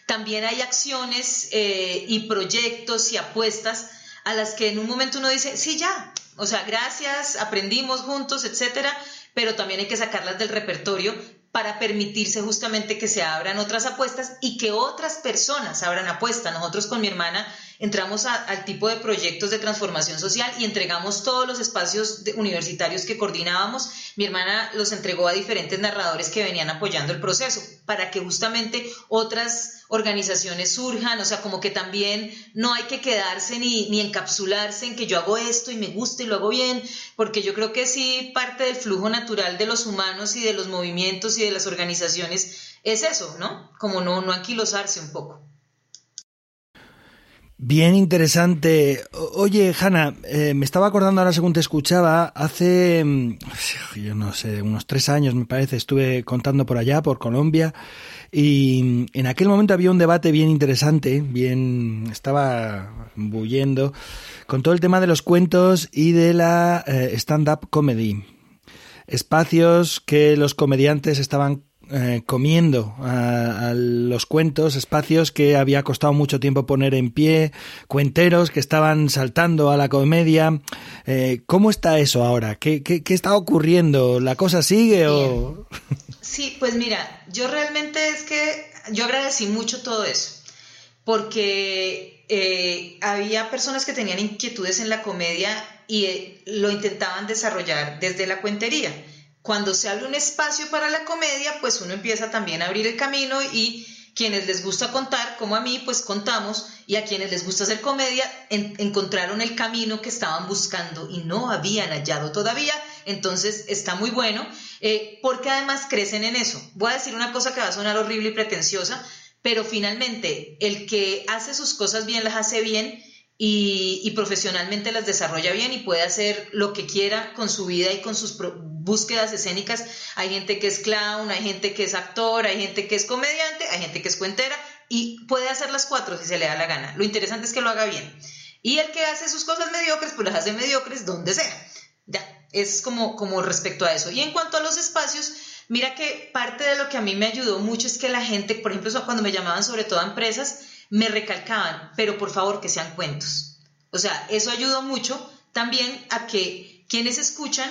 también hay acciones eh, y proyectos y apuestas a las que en un momento uno dice, sí, ya, o sea, gracias, aprendimos juntos, etcétera, pero también hay que sacarlas del repertorio para permitirse justamente que se abran otras apuestas y que otras personas abran apuestas. Nosotros con mi hermana entramos al tipo de proyectos de transformación social y entregamos todos los espacios universitarios que coordinábamos. Mi hermana los entregó a diferentes narradores que venían apoyando el proceso para que justamente otras organizaciones surjan, o sea, como que también no hay que quedarse ni, encapsularse en que yo hago esto y me gusta y lo hago bien, porque yo creo que sí parte del flujo natural de los humanos y de los movimientos y de las organizaciones es eso, ¿no? Como no, no anquilosarse un poco. Bien interesante. Oye, Hanna, eh, me estaba acordando ahora según te escuchaba, hace, mm, <sighs> yo no sé, unos tres años me parece, estuve contando por allá, por Colombia, y en aquel momento había un debate bien interesante, bien, estaba bullendo, con todo el tema de los cuentos y de la eh, stand-up comedy. Espacios que los comediantes estaban eh, comiendo a, los cuentos, espacios que había costado mucho tiempo poner en pie, cuenteros que estaban saltando a la comedia. Eh, ¿Cómo está eso ahora? ¿Qué, qué, está ocurriendo? ¿La cosa sigue o...? <laughs> Sí, pues mira, yo realmente es que yo agradecí mucho todo eso, porque eh, había personas que tenían inquietudes en la comedia y lo intentaban desarrollar desde la cuentería cuando se abre un espacio para la comedia, pues uno empieza también a abrir el camino y quienes les gusta contar, como a mí, pues contamos, y a quienes les gusta hacer comedia, encontraron el camino que estaban buscando y no habían hallado todavía, entonces está muy bueno, eh, porque además crecen en eso. Voy a decir una cosa que va a sonar horrible y pretenciosa, pero finalmente el que hace sus cosas bien las hace bien y, profesionalmente las desarrolla bien y puede hacer lo que quiera con su vida y con sus búsquedas escénicas. Hay gente que es clown, hay gente que es actor, hay gente que es comediante, hay gente que es cuentera y puede hacer las cuatro si se le da la gana. Lo interesante es que lo haga bien. Y el que hace sus cosas mediocres, pues las hace mediocres donde sea. Ya, es como, como respecto a eso. Y en cuanto a los espacios, mira que parte de lo que a mí me ayudó mucho es que la gente, por ejemplo, cuando me llamaban sobre todo a empresas, me recalcaban, pero por favor que sean cuentos. O sea, eso ayudó mucho también a que quienes escuchan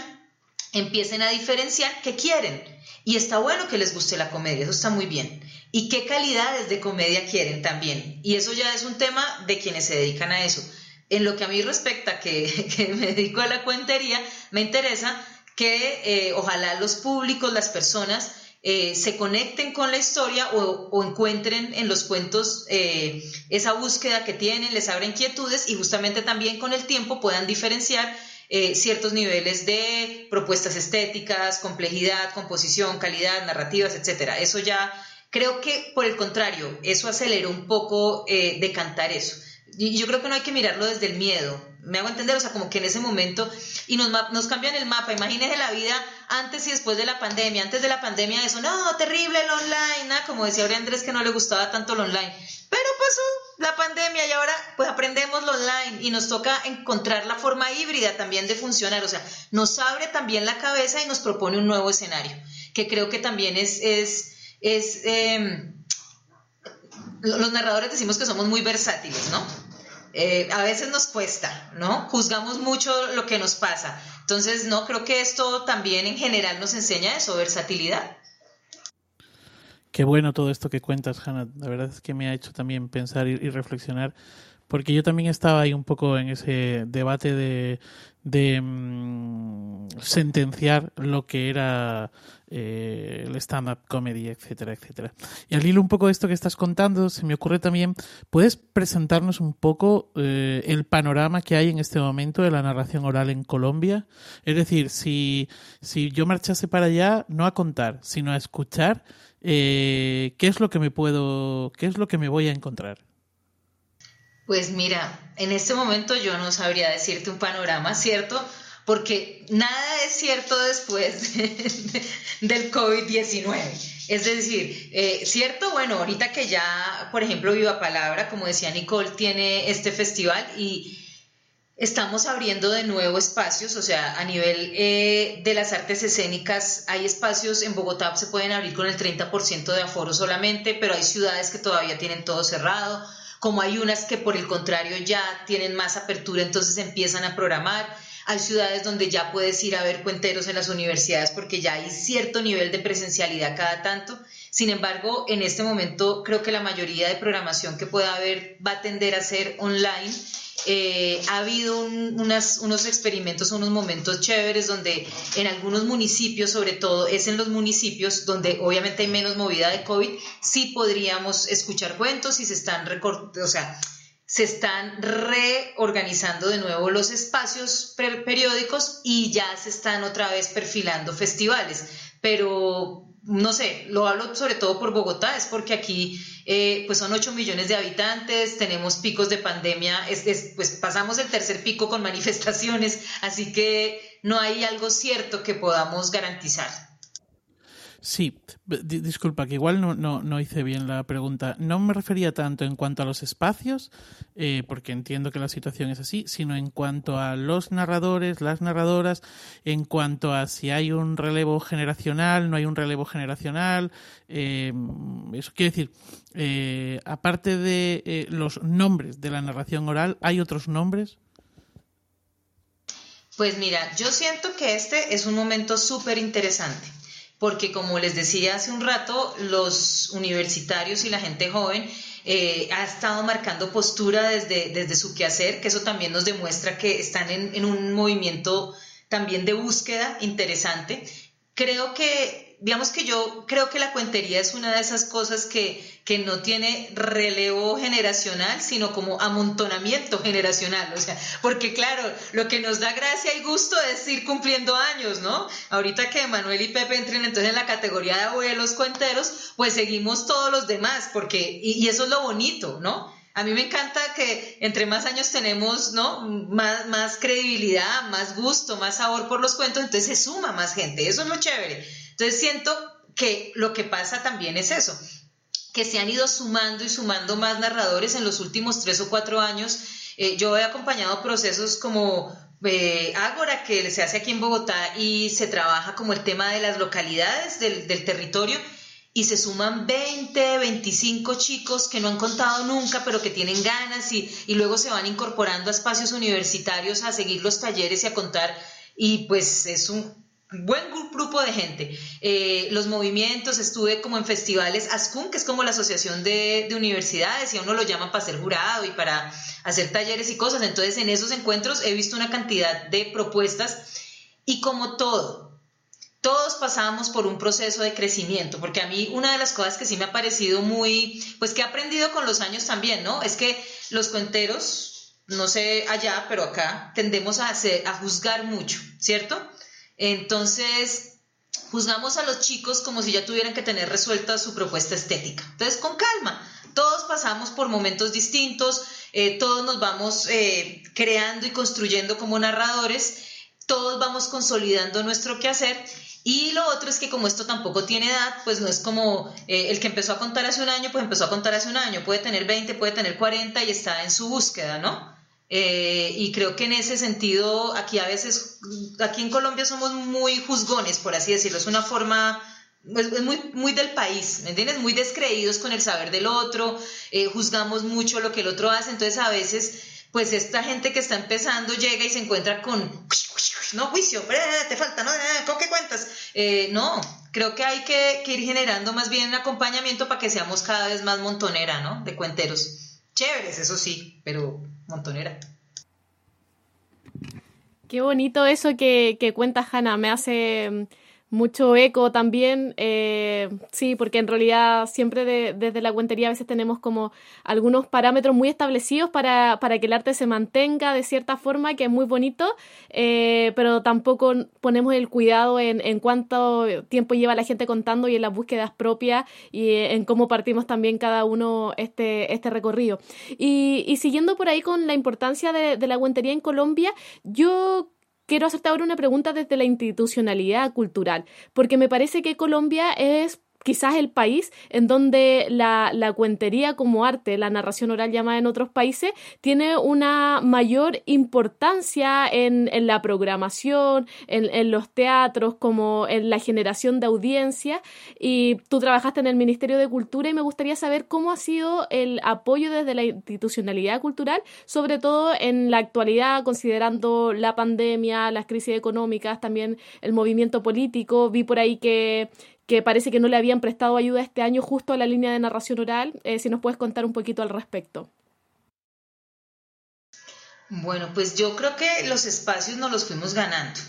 empiecen a diferenciar qué quieren. Y está bueno que les guste la comedia, eso está muy bien. Y qué calidades de comedia quieren también. Y eso ya es un tema de quienes se dedican a eso. En lo que a mí respecta, que, <laughs> me dedico a la cuentería, me interesa que eh, ojalá los públicos, las personas, eh, se conecten con la historia o, encuentren en los cuentos eh, esa búsqueda que tienen, les abra inquietudes y justamente también con el tiempo puedan diferenciar eh, ciertos niveles de propuestas estéticas, complejidad, composición, calidad, narrativas, etcétera. Eso ya creo que por el contrario, eso aceleró un poco de cantar eso. Y yo creo que no hay que mirarlo desde el miedo, me hago entender, o sea, como que en ese momento, y nos, nos cambian el mapa, imagínese la vida antes y después de la pandemia, antes de la pandemia eso, no, terrible el online, como decía Andrés que no le gustaba tanto el online, pero pasó la pandemia y ahora pues aprendemos lo online y nos toca encontrar la forma híbrida también de funcionar, o sea, nos abre también la cabeza y nos propone un nuevo escenario, que creo que también es, es, es em, los narradores decimos que somos muy versátiles, ¿no? Eh, a veces nos cuesta, ¿no? Juzgamos mucho lo que nos pasa. Entonces, no, creo que esto también en general nos enseña eso, versatilidad. Qué bueno todo esto que cuentas, Hannah. La verdad es que me ha hecho también pensar y, reflexionar, porque yo también estaba ahí un poco en ese debate de, de mm, sentenciar lo que era eh, el stand-up comedy, etcétera, etcétera. Y al hilo un poco de esto que estás contando, se me ocurre también, ¿puedes presentarnos un poco eh, el panorama que hay en este momento de la narración oral en Colombia? Es decir, si, si yo marchase para allá, no a contar, sino a escuchar, eh, ¿qué es lo que me puedo, qué es lo que me voy a encontrar? Pues mira, en este momento yo no sabría decirte un panorama, ¿cierto? porque nada es cierto después <laughs> del COVID-19. Es decir, eh, cierto, bueno, ahorita que ya, por ejemplo, Viva Palabra, como decía Nicole, tiene este festival y estamos abriendo de nuevo espacios, o sea, a nivel eh, de las artes escénicas hay espacios en Bogotá, se pueden abrir con el 30% de aforo solamente, pero hay ciudades que todavía tienen todo cerrado, como hay unas que por el contrario ya tienen más apertura, entonces empiezan a programar hay ciudades donde ya puedes ir a ver cuenteros en las universidades porque ya hay cierto nivel de presencialidad cada tanto. Sin embargo, en este momento creo que la mayoría de programación que pueda haber va a tender a ser online eh, ha habido unos experimentos, unos momentos chéveres donde en algunos municipios, sobre todo es en los municipios donde obviamente hay menos movida de COVID, sí podríamos escuchar cuentos y se están o sea, se están reorganizando de nuevo los espacios periódicos y ya se están otra vez perfilando festivales. Pero no sé, lo hablo sobre todo por Bogotá, es porque aquí eh, pues son 8 millones de habitantes, tenemos picos de pandemia, es, pues pasamos el tercer pico con <laughs> manifestaciones, así que no hay algo cierto que podamos garantizar. Sí, disculpa, que igual no, no, no, hice bien la pregunta. No me refería tanto en cuanto a los espacios, eh, porque entiendo que la situación es así, sino en cuanto a los narradores, las narradoras, en cuanto a si hay un relevo generacional, no hay un relevo generacional. Eh, eso quiere decir, eh, aparte de los nombres de la narración oral, ¿hay otros nombres? Pues mira, yo siento que este es un momento súper interesante porque como les decía hace un rato, los universitarios y la gente joven eh, ha estado marcando postura desde, desde su quehacer, que eso también nos demuestra que están en, en un movimiento también de búsqueda interesante. Creo que digamos que yo creo que la cuentería es una de esas cosas que, que, no tiene relevo generacional, sino como amontonamiento generacional. O sea, porque claro, lo que nos da gracia y gusto es ir cumpliendo años, ¿no? Ahorita que Manuel y Pepe entren entonces en la categoría de abuelos cuenteros, pues seguimos todos los demás, porque, y, eso es lo bonito, ¿no? A mí me encanta que entre más años tenemos, ¿no? Más, más credibilidad, más gusto, más sabor por los cuentos, entonces se suma más gente. Eso es lo chévere. Entonces siento que lo que pasa también es eso, que se han ido sumando y sumando más narradores en los últimos tres o cuatro años. Eh, yo he acompañado procesos como eh, Ágora, que se hace aquí en Bogotá y se trabaja como el tema de las localidades del, territorio y se suman 20, 25 chicos que no han contado nunca, pero que tienen ganas y, y luego se van incorporando a espacios universitarios a seguir los talleres y a contar. Y pues es un, buen grupo de gente. Eh, los movimientos, estuve como en festivales ASCUN, que es como la asociación de, universidades, y a uno lo llaman para ser jurado y para hacer talleres y cosas. Entonces, en esos encuentros he visto una cantidad de propuestas y como todo, todos pasamos por un proceso de crecimiento, porque a mí una de las cosas que sí me ha parecido muy, pues que he aprendido con los años también, ¿no? Es que los cuenteros, no sé allá, pero acá tendemos a, juzgar mucho, ¿cierto? Entonces, juzgamos a los chicos como si ya tuvieran que tener resuelta su propuesta estética. Entonces, con calma, todos pasamos por momentos distintos, eh, todos nos vamos eh, creando y construyendo como narradores, todos vamos consolidando nuestro quehacer. Y lo otro es que como esto tampoco tiene edad, pues no es como eh, el que empezó a contar hace un año, pues empezó a contar hace un año, puede tener 20, puede tener 40 y está en su búsqueda, ¿no? Eh, y creo que en ese sentido, aquí a veces, aquí en Colombia somos muy juzgones, por así decirlo, es una forma, es, muy, muy del país, ¿me entiendes? Muy descreídos con el saber del otro, eh, juzgamos mucho lo que el otro hace, entonces a veces, pues esta gente que está empezando llega y se encuentra con, no, juicio, te falta, ¿no? ¿Con qué cuentas? Eh, no, creo que hay que, que ir generando más bien un acompañamiento para que seamos cada vez más montonera, ¿no? De cuenteros. Chéveres, eso sí, pero montonera. Qué bonito eso que, que cuenta Hanna. Me hace mucho eco también, eh, sí, porque en realidad siempre desde la cuentería a veces tenemos como algunos parámetros muy establecidos para, para que el arte se mantenga de cierta forma, que es muy bonito, eh, pero tampoco ponemos el cuidado en, en, cuánto tiempo lleva la gente contando y en las búsquedas propias y en cómo partimos también cada uno este, este recorrido. Y, y siguiendo por ahí con la importancia de, de la cuentería en Colombia, yo Quiero hacerte ahora una pregunta desde la institucionalidad cultural, porque me parece que Colombia es quizás el país en donde la, la, cuentería como arte, la narración oral llamada en otros países, tiene una mayor importancia en, en la programación, en, en, los teatros, como en la generación de audiencia. Y tú trabajaste en el Ministerio de Cultura y me gustaría saber cómo ha sido el apoyo desde la institucionalidad cultural, sobre todo en la actualidad, considerando la pandemia, las crisis económicas, también el movimiento político. Vi por ahí que que parece que no le habían prestado ayuda este año justo a la línea de narración oral. Eh, si nos puedes contar un poquito al respecto. Bueno, pues yo creo que los espacios nos los fuimos ganando.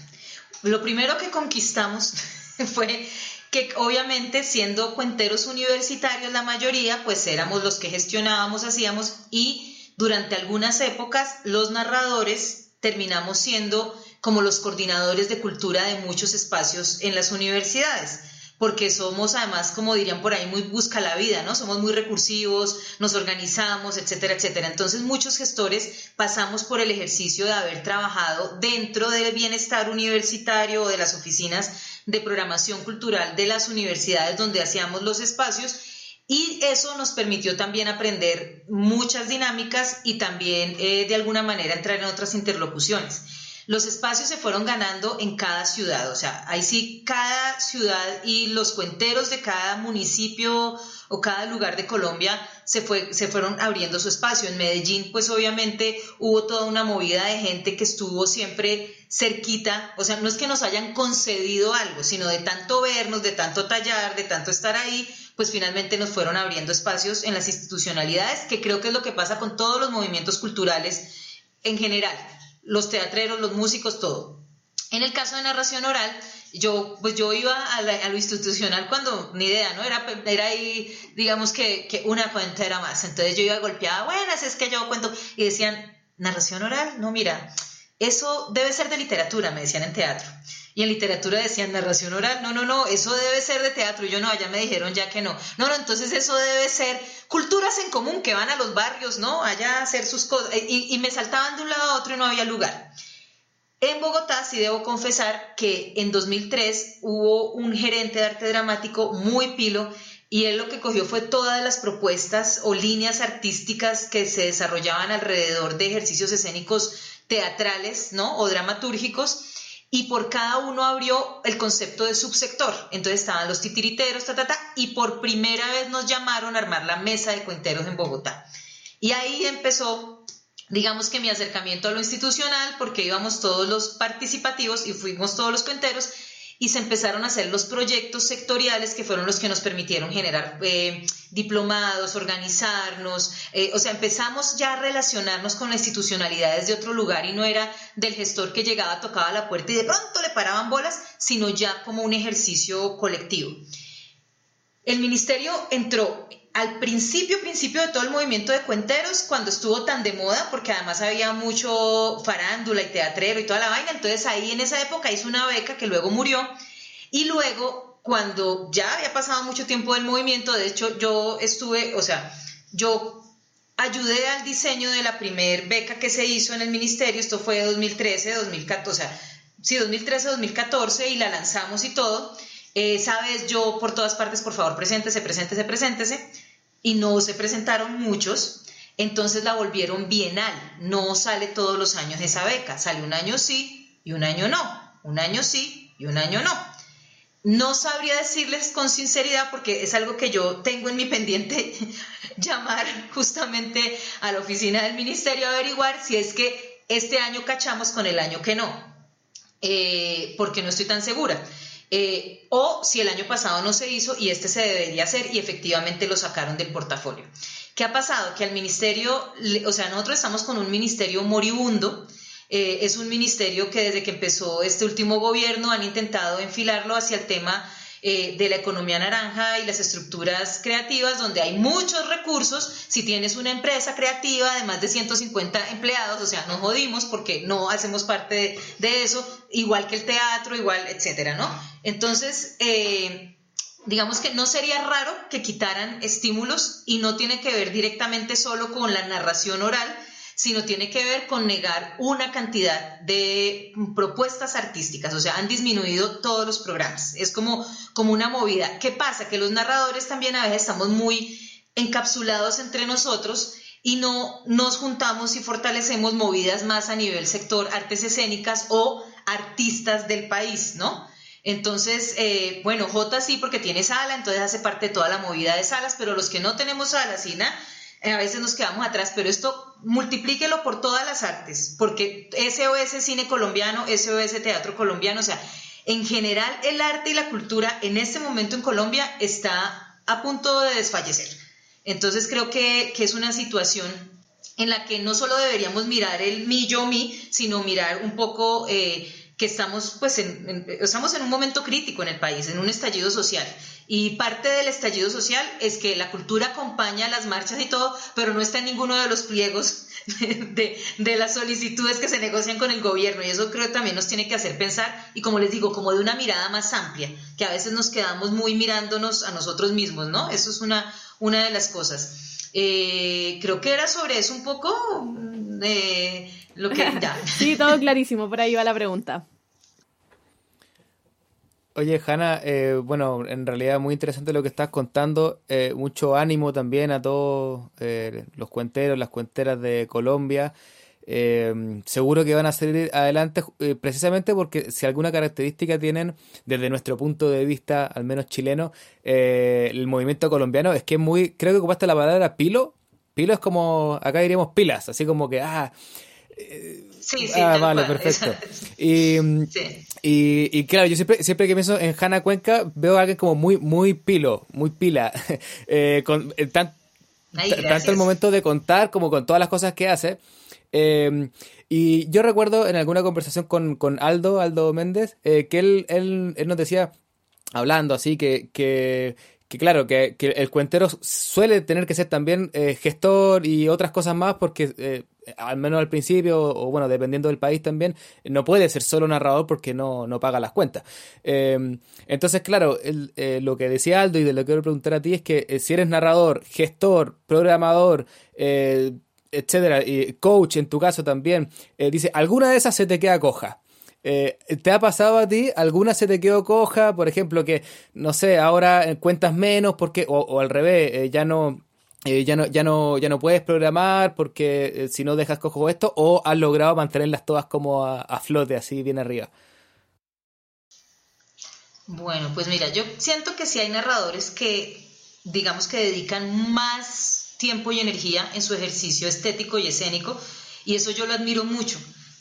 Lo primero que conquistamos <laughs> fue que obviamente siendo cuenteros universitarios la mayoría, pues éramos los que gestionábamos, hacíamos y durante algunas épocas los narradores terminamos siendo como los coordinadores de cultura de muchos espacios en las universidades porque somos además, como dirían por ahí, muy busca la vida, ¿no? Somos muy recursivos, nos organizamos, etcétera, etcétera. Entonces muchos gestores pasamos por el ejercicio de haber trabajado dentro del bienestar universitario o de las oficinas de programación cultural de las universidades donde hacíamos los espacios y eso nos permitió también aprender muchas dinámicas y también eh, de alguna manera entrar en otras interlocuciones los espacios se fueron ganando en cada ciudad, o sea, ahí sí cada ciudad y los cuenteros de cada municipio o cada lugar de Colombia se, fue, se fueron abriendo su espacio. En Medellín, pues obviamente hubo toda una movida de gente que estuvo siempre cerquita, o sea, no es que nos hayan concedido algo, sino de tanto vernos, de tanto tallar, de tanto estar ahí, pues finalmente nos fueron abriendo espacios en las institucionalidades, que creo que es lo que pasa con todos los movimientos culturales en general los teatreros, los músicos, todo. En el caso de narración oral, yo, pues yo iba a, lo institucional cuando, ni idea, ¿no? Era, era ahí, digamos que, una cuentera más. Entonces yo iba golpeada, buenas, es que yo cuento, y decían, narración oral, no, mira, eso debe ser de literatura, me decían en teatro. Y en literatura decían narración oral, no, no, no, eso debe ser de teatro. Y yo no, allá me dijeron ya que no. No, no, entonces eso debe ser culturas en común que van a los barrios, ¿no? Allá a hacer sus cosas. Y, y me saltaban de un lado a otro y no había lugar. En Bogotá sí debo confesar que en 2003 hubo un gerente de arte dramático muy pilo y él lo que cogió fue todas las propuestas o líneas artísticas que se desarrollaban alrededor de ejercicios escénicos teatrales, ¿no? O dramatúrgicos y por cada uno abrió el concepto de subsector. Entonces estaban los titiriteros, ta, ta, ta, y por primera vez nos llamaron a armar la mesa de cuenteros en Bogotá. Y ahí empezó, digamos que mi acercamiento a lo institucional, porque íbamos todos los participativos y fuimos todos los cuenteros, y se empezaron a hacer los proyectos sectoriales que fueron los que nos permitieron generar eh, diplomados, organizarnos, eh, o sea, empezamos ya a relacionarnos con las institucionalidades de otro lugar y no era del gestor que llegaba, tocaba la puerta y de pronto le paraban bolas, sino ya como un ejercicio colectivo. El ministerio entró al principio, principio de todo el movimiento de cuenteros, cuando estuvo tan de moda, porque además había mucho farándula y teatrero y toda la vaina, entonces ahí en esa época hizo una beca que luego murió, y luego cuando ya había pasado mucho tiempo del movimiento, de hecho yo estuve, o sea, yo ayudé al diseño de la primer beca que se hizo en el ministerio, esto fue 2013, 2014, o sea, sí, 2013, 2014, y la lanzamos y todo, esa vez yo por todas partes, por favor, preséntese, preséntese, preséntese, y no se presentaron muchos, entonces la volvieron bienal, no sale todos los años esa beca, sale un año sí y un año no, un año sí y un año no. No sabría decirles con sinceridad porque es algo que yo tengo en mi pendiente <laughs> llamar justamente a la oficina del ministerio a averiguar si es que este año cachamos con el año que no, eh, porque no estoy tan segura. Eh, o si el año pasado no se hizo y este se debería hacer y efectivamente lo sacaron del portafolio. ¿Qué ha pasado? Que al ministerio, o sea, nosotros estamos con un ministerio moribundo, eh, es un ministerio que desde que empezó este último gobierno han intentado enfilarlo hacia el tema eh, de la economía naranja y las estructuras creativas, donde hay muchos recursos. Si tienes una empresa creativa de más de 150 empleados, o sea, nos jodimos porque no hacemos parte de, eso, igual que el teatro, igual, etcétera, ¿no? Entonces, eh, digamos que no sería raro que quitaran estímulos y no tiene que ver directamente solo con la narración oral, sino tiene que ver con negar una cantidad de propuestas artísticas, o sea, han disminuido todos los programas. Es como, como una movida. ¿Qué pasa? Que los narradores también a veces estamos muy encapsulados entre nosotros y no nos juntamos y fortalecemos movidas más a nivel sector artes escénicas o artistas del país, ¿no? Entonces, eh, bueno, J sí porque tiene sala, entonces hace parte de toda la movida de salas, pero los que no tenemos sala, Sina, a veces nos quedamos atrás, pero esto multiplíquelo por todas las artes, porque SOS Cine Colombiano, SOS Teatro Colombiano, o sea, en general el arte y la cultura en este momento en Colombia está a punto de desfallecer. Entonces creo que, es una situación en la que no solo deberíamos mirar el mi, yo, mi, sino mirar un poco eh, que estamos, pues, estamos en un momento crítico en el país, en un estallido social. Y parte del estallido social es que la cultura acompaña las marchas y todo, pero no está en ninguno de los pliegos <laughs> de, de, las solicitudes que se negocian con el gobierno. Y eso creo que también nos tiene que hacer pensar, y como les digo, como de una mirada más amplia, que a veces nos quedamos muy mirándonos a nosotros mismos, ¿no? Eso es una, una de las cosas. Eh, creo que era sobre eso un poco mm, lo que <laughs> ya. sí, todo clarísimo, por ahí va la pregunta. Oye, Hanna, eh, bueno, en realidad muy interesante lo que estás contando. Eh, mucho ánimo también a todos eh, los cuenteros, las cuenteras de Colombia. seguro que van a salir adelante precisamente porque si alguna característica tienen desde nuestro punto de vista, al menos chileno, el movimiento colombiano es que es muy, creo que ocupaste la palabra pilo. Pilo es como, acá diríamos pilas, así como que, ah, Sí, sí, ah, vale, perfecto. <laughs> Y, y, claro, yo siempre, siempre que pienso en Hanna Cuenca, veo a alguien como muy, muy pilo, muy pila. <laughs> eh, con, eh, tanto el momento de contar como con todas las cosas que hace. Eh, y yo recuerdo en alguna conversación con, con Aldo, Aldo Méndez, eh, que él, él, él, nos decía, hablando así, que, que, que claro, que, el cuentero suele tener que ser también eh, gestor y otras cosas más porque eh, al menos al principio, o bueno, dependiendo del país también, no puede ser solo narrador porque no, no paga las cuentas. Em, entonces, claro, eh, lo que decía Aldo y de lo que quiero preguntar a ti es que si eres narrador, gestor, programador, etcétera, y coach en tu caso también, dice, alguna de esas se te queda coja. ¿Te ha pasado a ti? ¿Alguna se te quedó coja? Por ejemplo, que, no sé, ahora cuentas menos porque, o, al revés, ya no, eh, ya, no, ya, no, ya no puedes programar porque eh, si no dejas cojo esto, o has logrado mantenerlas todas como a, flote, así bien arriba. Bueno, pues mira, yo siento que si hay narradores que, digamos que dedican más tiempo y energía en su ejercicio estético y escénico, y eso yo lo admiro mucho,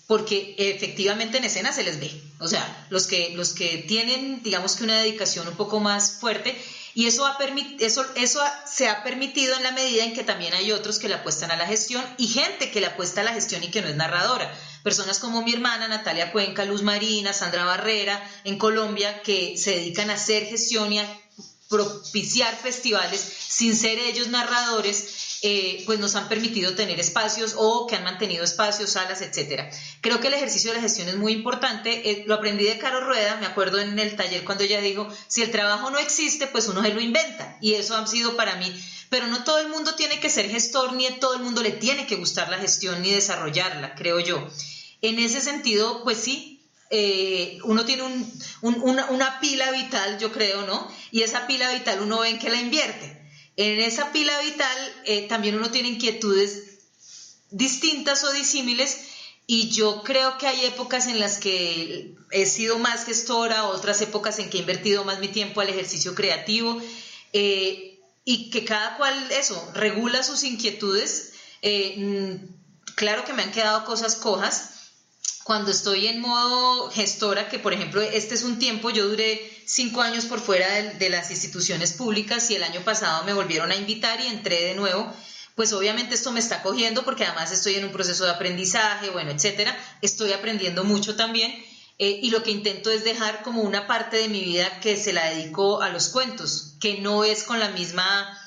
porque efectivamente en escena se les ve. O sea, los que, los que tienen, digamos que una dedicación un poco más fuerte, y eso, ha eso, eso se ha permitido en la medida en que también hay otros que le apuestan a la gestión y gente que le apuesta a la gestión y que no es narradora. Personas como mi hermana Natalia Cuenca, Luz Marina, Sandra Barrera, en Colombia, que se dedican a hacer gestión y a propiciar festivales sin ser ellos narradores eh, pues nos han permitido tener espacios o que han mantenido espacios, salas, etcétera. Creo que el ejercicio de la gestión es muy importante. Eh, lo aprendí de Caro Rueda, me acuerdo en el taller cuando ella dijo, si el trabajo no existe, pues uno se lo inventa. Y eso ha sido para mí. Pero no todo el mundo tiene que ser gestor, ni todo el mundo le tiene que gustar la gestión ni desarrollarla, creo yo. En ese sentido, pues sí, eh, uno tiene una, pila vital, yo creo, ¿no? Y esa pila vital uno ve en que la invierte. En esa pila vital eh, también uno tiene inquietudes distintas o disímiles y yo creo que hay épocas en las que he sido más gestora, otras épocas en que he invertido más mi tiempo al ejercicio creativo eh, y que cada cual eso regula sus inquietudes. Eh, mm, claro que me han quedado cosas cojas, cuando estoy en modo gestora, que por ejemplo este es un tiempo, yo duré cinco años por fuera de, las instituciones públicas y el año pasado me volvieron a invitar y entré de nuevo, pues obviamente esto me está cogiendo porque además estoy en un proceso de aprendizaje, bueno, etcétera, estoy aprendiendo mucho también. Eh, y lo que intento es dejar como una parte de mi vida que se la dedico a los cuentos, que no es con la misma,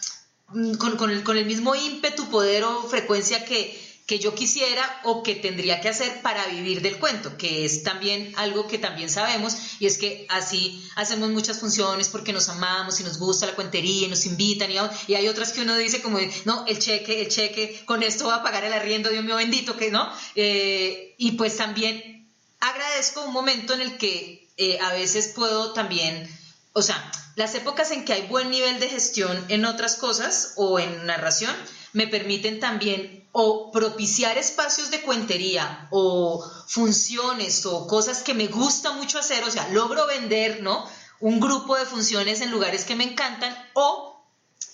mm, con, el, con el mismo ímpetu, poder o frecuencia que, que yo quisiera o que tendría que hacer para vivir del cuento, que es también algo que también sabemos y es que así hacemos muchas funciones porque nos amamos y nos gusta la cuentería y nos invitan y, hay otras que uno dice como, no, el cheque, el cheque, con esto va a pagar el arriendo, Dios mío bendito, que no. Eh, y pues también agradezco un momento en el que eh, a veces puedo también, o sea, las épocas en que hay buen nivel de gestión en otras cosas o en narración, me permiten también o propiciar espacios de cuentería o funciones o cosas que me gusta mucho hacer, o sea, logro vender, ¿no? Un grupo de funciones en lugares que me encantan o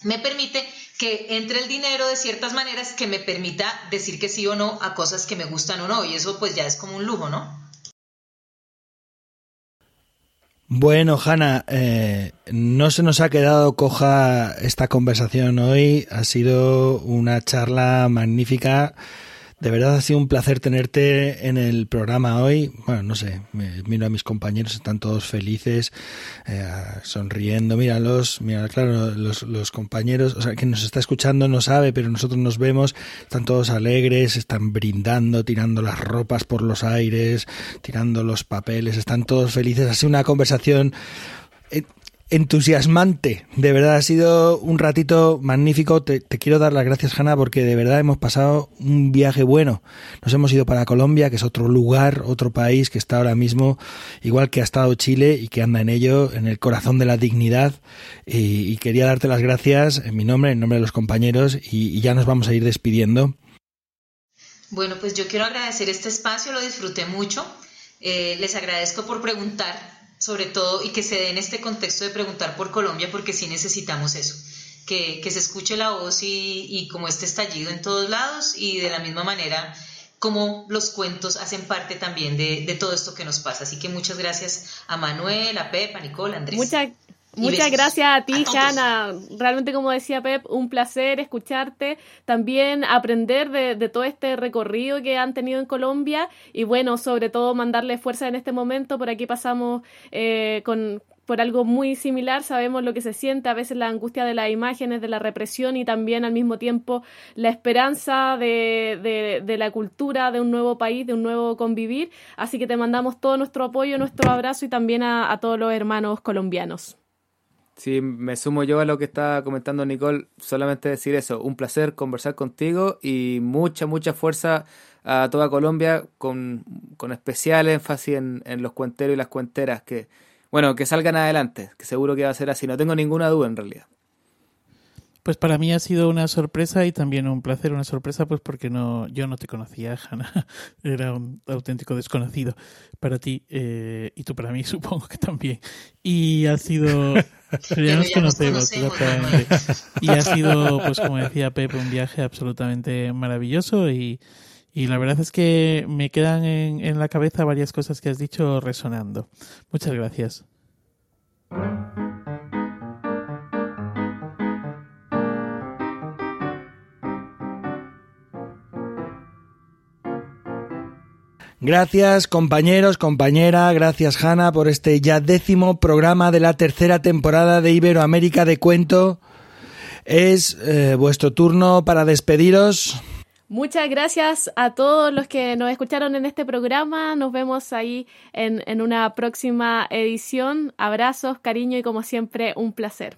me permite que entre el dinero de ciertas maneras que me permita decir que sí o no a cosas que me gustan o no y eso pues ya es como un lujo, ¿no? Bueno, Hanna, eh, no se nos ha quedado coja esta conversación hoy. Ha sido una charla magnífica de verdad ha sido un placer tenerte en el programa hoy. Bueno, no sé, miro a mis compañeros, están todos felices, eh, sonriendo. Míralos, mira, claro, los, los compañeros, o sea, quien nos está escuchando no sabe, pero nosotros nos vemos, están todos alegres, están brindando, tirando las ropas por los aires, tirando los papeles, están todos felices. Ha sido una conversación eh, entusiasmante. De verdad, ha sido un ratito magnífico. Te, quiero dar las gracias, Hanna, porque de verdad hemos pasado un viaje bueno. Nos hemos ido para Colombia, que es otro lugar, otro país que está ahora mismo, igual que ha estado Chile y que anda en ello, en el corazón de la dignidad. Y, quería darte las gracias en mi nombre, en nombre de los compañeros, y, ya nos vamos a ir despidiendo. Bueno, pues yo quiero agradecer este espacio, lo disfruté mucho. Eh, les agradezco por preguntar sobre todo, y que se dé en este contexto de preguntar por Colombia, porque sí necesitamos eso, que, se escuche la voz y, como este estallido en todos lados, y de la misma manera como los cuentos hacen parte también de, todo esto que nos pasa. Así que muchas gracias a Manuel, a Pep, a Nicole, a Andrés. Muchas gracias a ti, Hanna. Realmente, como decía Pep, un placer escucharte, también aprender de, todo este recorrido que han tenido en Colombia y bueno, sobre todo mandarle fuerza en este momento. Por aquí pasamos eh, con por algo muy similar, sabemos lo que se siente, a veces la angustia de las imágenes, de la represión y también al mismo tiempo la esperanza de, de, la cultura, de un nuevo país, de un nuevo convivir. Así que te mandamos todo nuestro apoyo, nuestro abrazo y también a todos los hermanos colombianos. Sí, me sumo yo a lo que está comentando Nicole, solamente decir eso, un placer conversar contigo y mucha, mucha fuerza a toda Colombia con, con especial énfasis en, en, los cuenteros y las cuenteras que, bueno, que salgan adelante, que seguro que va a ser así, no tengo ninguna duda en realidad. Pues para mí ha sido una sorpresa y también un placer, una sorpresa pues porque no yo no te conocía, <laughs> Hanna, era un auténtico desconocido para ti eh, y tú para mí <laughs> supongo que también. Y ha sido... <laughs> ya nos conocemos, Y ha sido, pues como decía Pepe, un viaje absolutamente maravilloso y, y la verdad es que me quedan en, en la cabeza varias cosas que has dicho resonando. Muchas gracias. Gracias compañeros, compañera, gracias Hanna por este ya décimo programa de la tercera temporada de Iberoamérica de Cuento. Es eh, vuestro turno para despediros. Muchas gracias a todos los que nos escucharon en este programa. Nos vemos ahí en, en una próxima edición. Abrazos, cariño y como siempre un placer.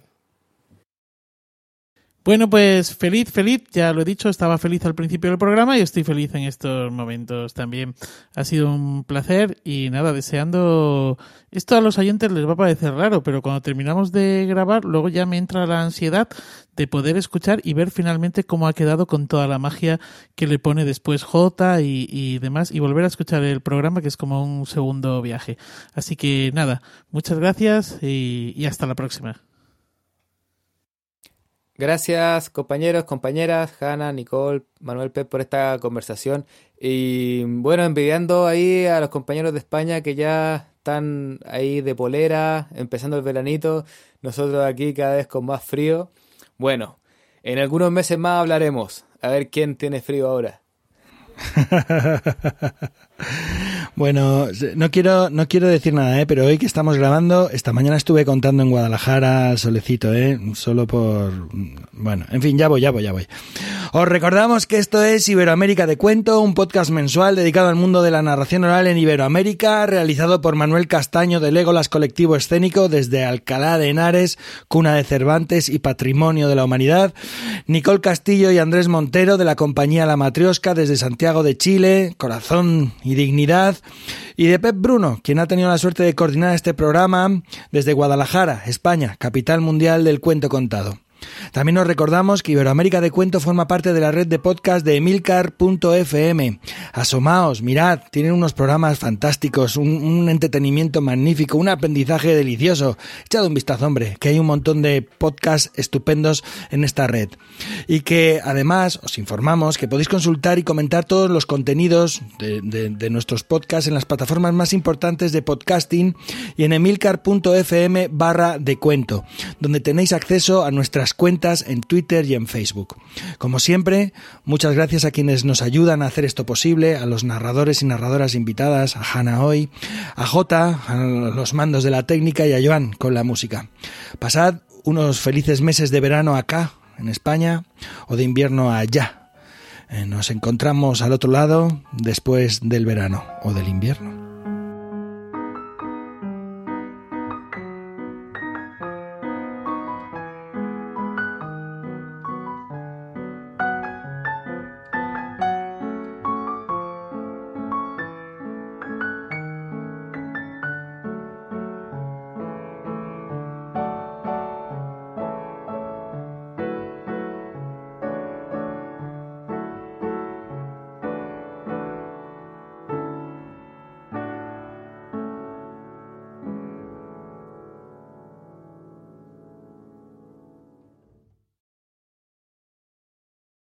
Bueno, pues feliz, feliz, ya lo he dicho, estaba feliz al principio del programa y estoy feliz en estos momentos también. Ha sido un placer y nada, deseando... Esto a los oyentes les va a parecer raro, pero cuando terminamos de grabar, luego ya me entra la ansiedad de poder escuchar y ver finalmente cómo ha quedado con toda la magia que le pone después J y, demás y volver a escuchar el programa que es como un segundo viaje. Así que nada, muchas gracias y hasta la próxima. Gracias compañeros, compañeras, Hanna, Nicole, Manuel Pep por esta conversación. Y bueno, envidiando ahí a los compañeros de España que ya están ahí de polera, empezando el veranito, nosotros aquí cada vez con más frío. Bueno, en algunos meses más hablaremos, a ver quién tiene frío ahora. <laughs> bueno, no quiero, no quiero decir nada, ¿eh? pero hoy que estamos grabando, esta mañana estuve contando en Guadalajara al solecito, ¿eh? solo por... Bueno, en fin, ya voy, ya voy, ya voy. Os recordamos que esto es Iberoamérica de Cuento, un podcast mensual dedicado al mundo de la narración oral en Iberoamérica, realizado por Manuel Castaño de Legolas Colectivo Escénico desde Alcalá de Henares, cuna de Cervantes y patrimonio de la humanidad, Nicole Castillo y Andrés Montero de la compañía La Matriosca desde Santiago de Chile, Corazón y Dignidad, y de Pep Bruno, quien ha tenido la suerte de coordinar este programa desde Guadalajara, España, capital mundial del cuento contado. También nos recordamos que Iberoamérica de Cuento forma parte de la red de podcast de emilcar.fm. Asomaos, mirad, tienen unos programas fantásticos, un, entretenimiento magnífico, un aprendizaje delicioso. Echad un vistazo, hombre, que hay un montón de podcasts estupendos en esta red. Y que además os informamos que podéis consultar y comentar todos los contenidos de, de nuestros podcasts en las plataformas más importantes de podcasting y en emilcar.fm barra de cuento, donde tenéis acceso a nuestras cuentas en Twitter y en Facebook. Como siempre, muchas gracias a quienes nos ayudan a hacer esto posible, a los narradores y narradoras invitadas, a Hannah Hoy, a Jota, a los mandos de la técnica y a Joan con la música. Pasad unos felices meses de verano acá, en España, o de invierno allá. Eh, nos encontramos al otro lado después del verano o del invierno.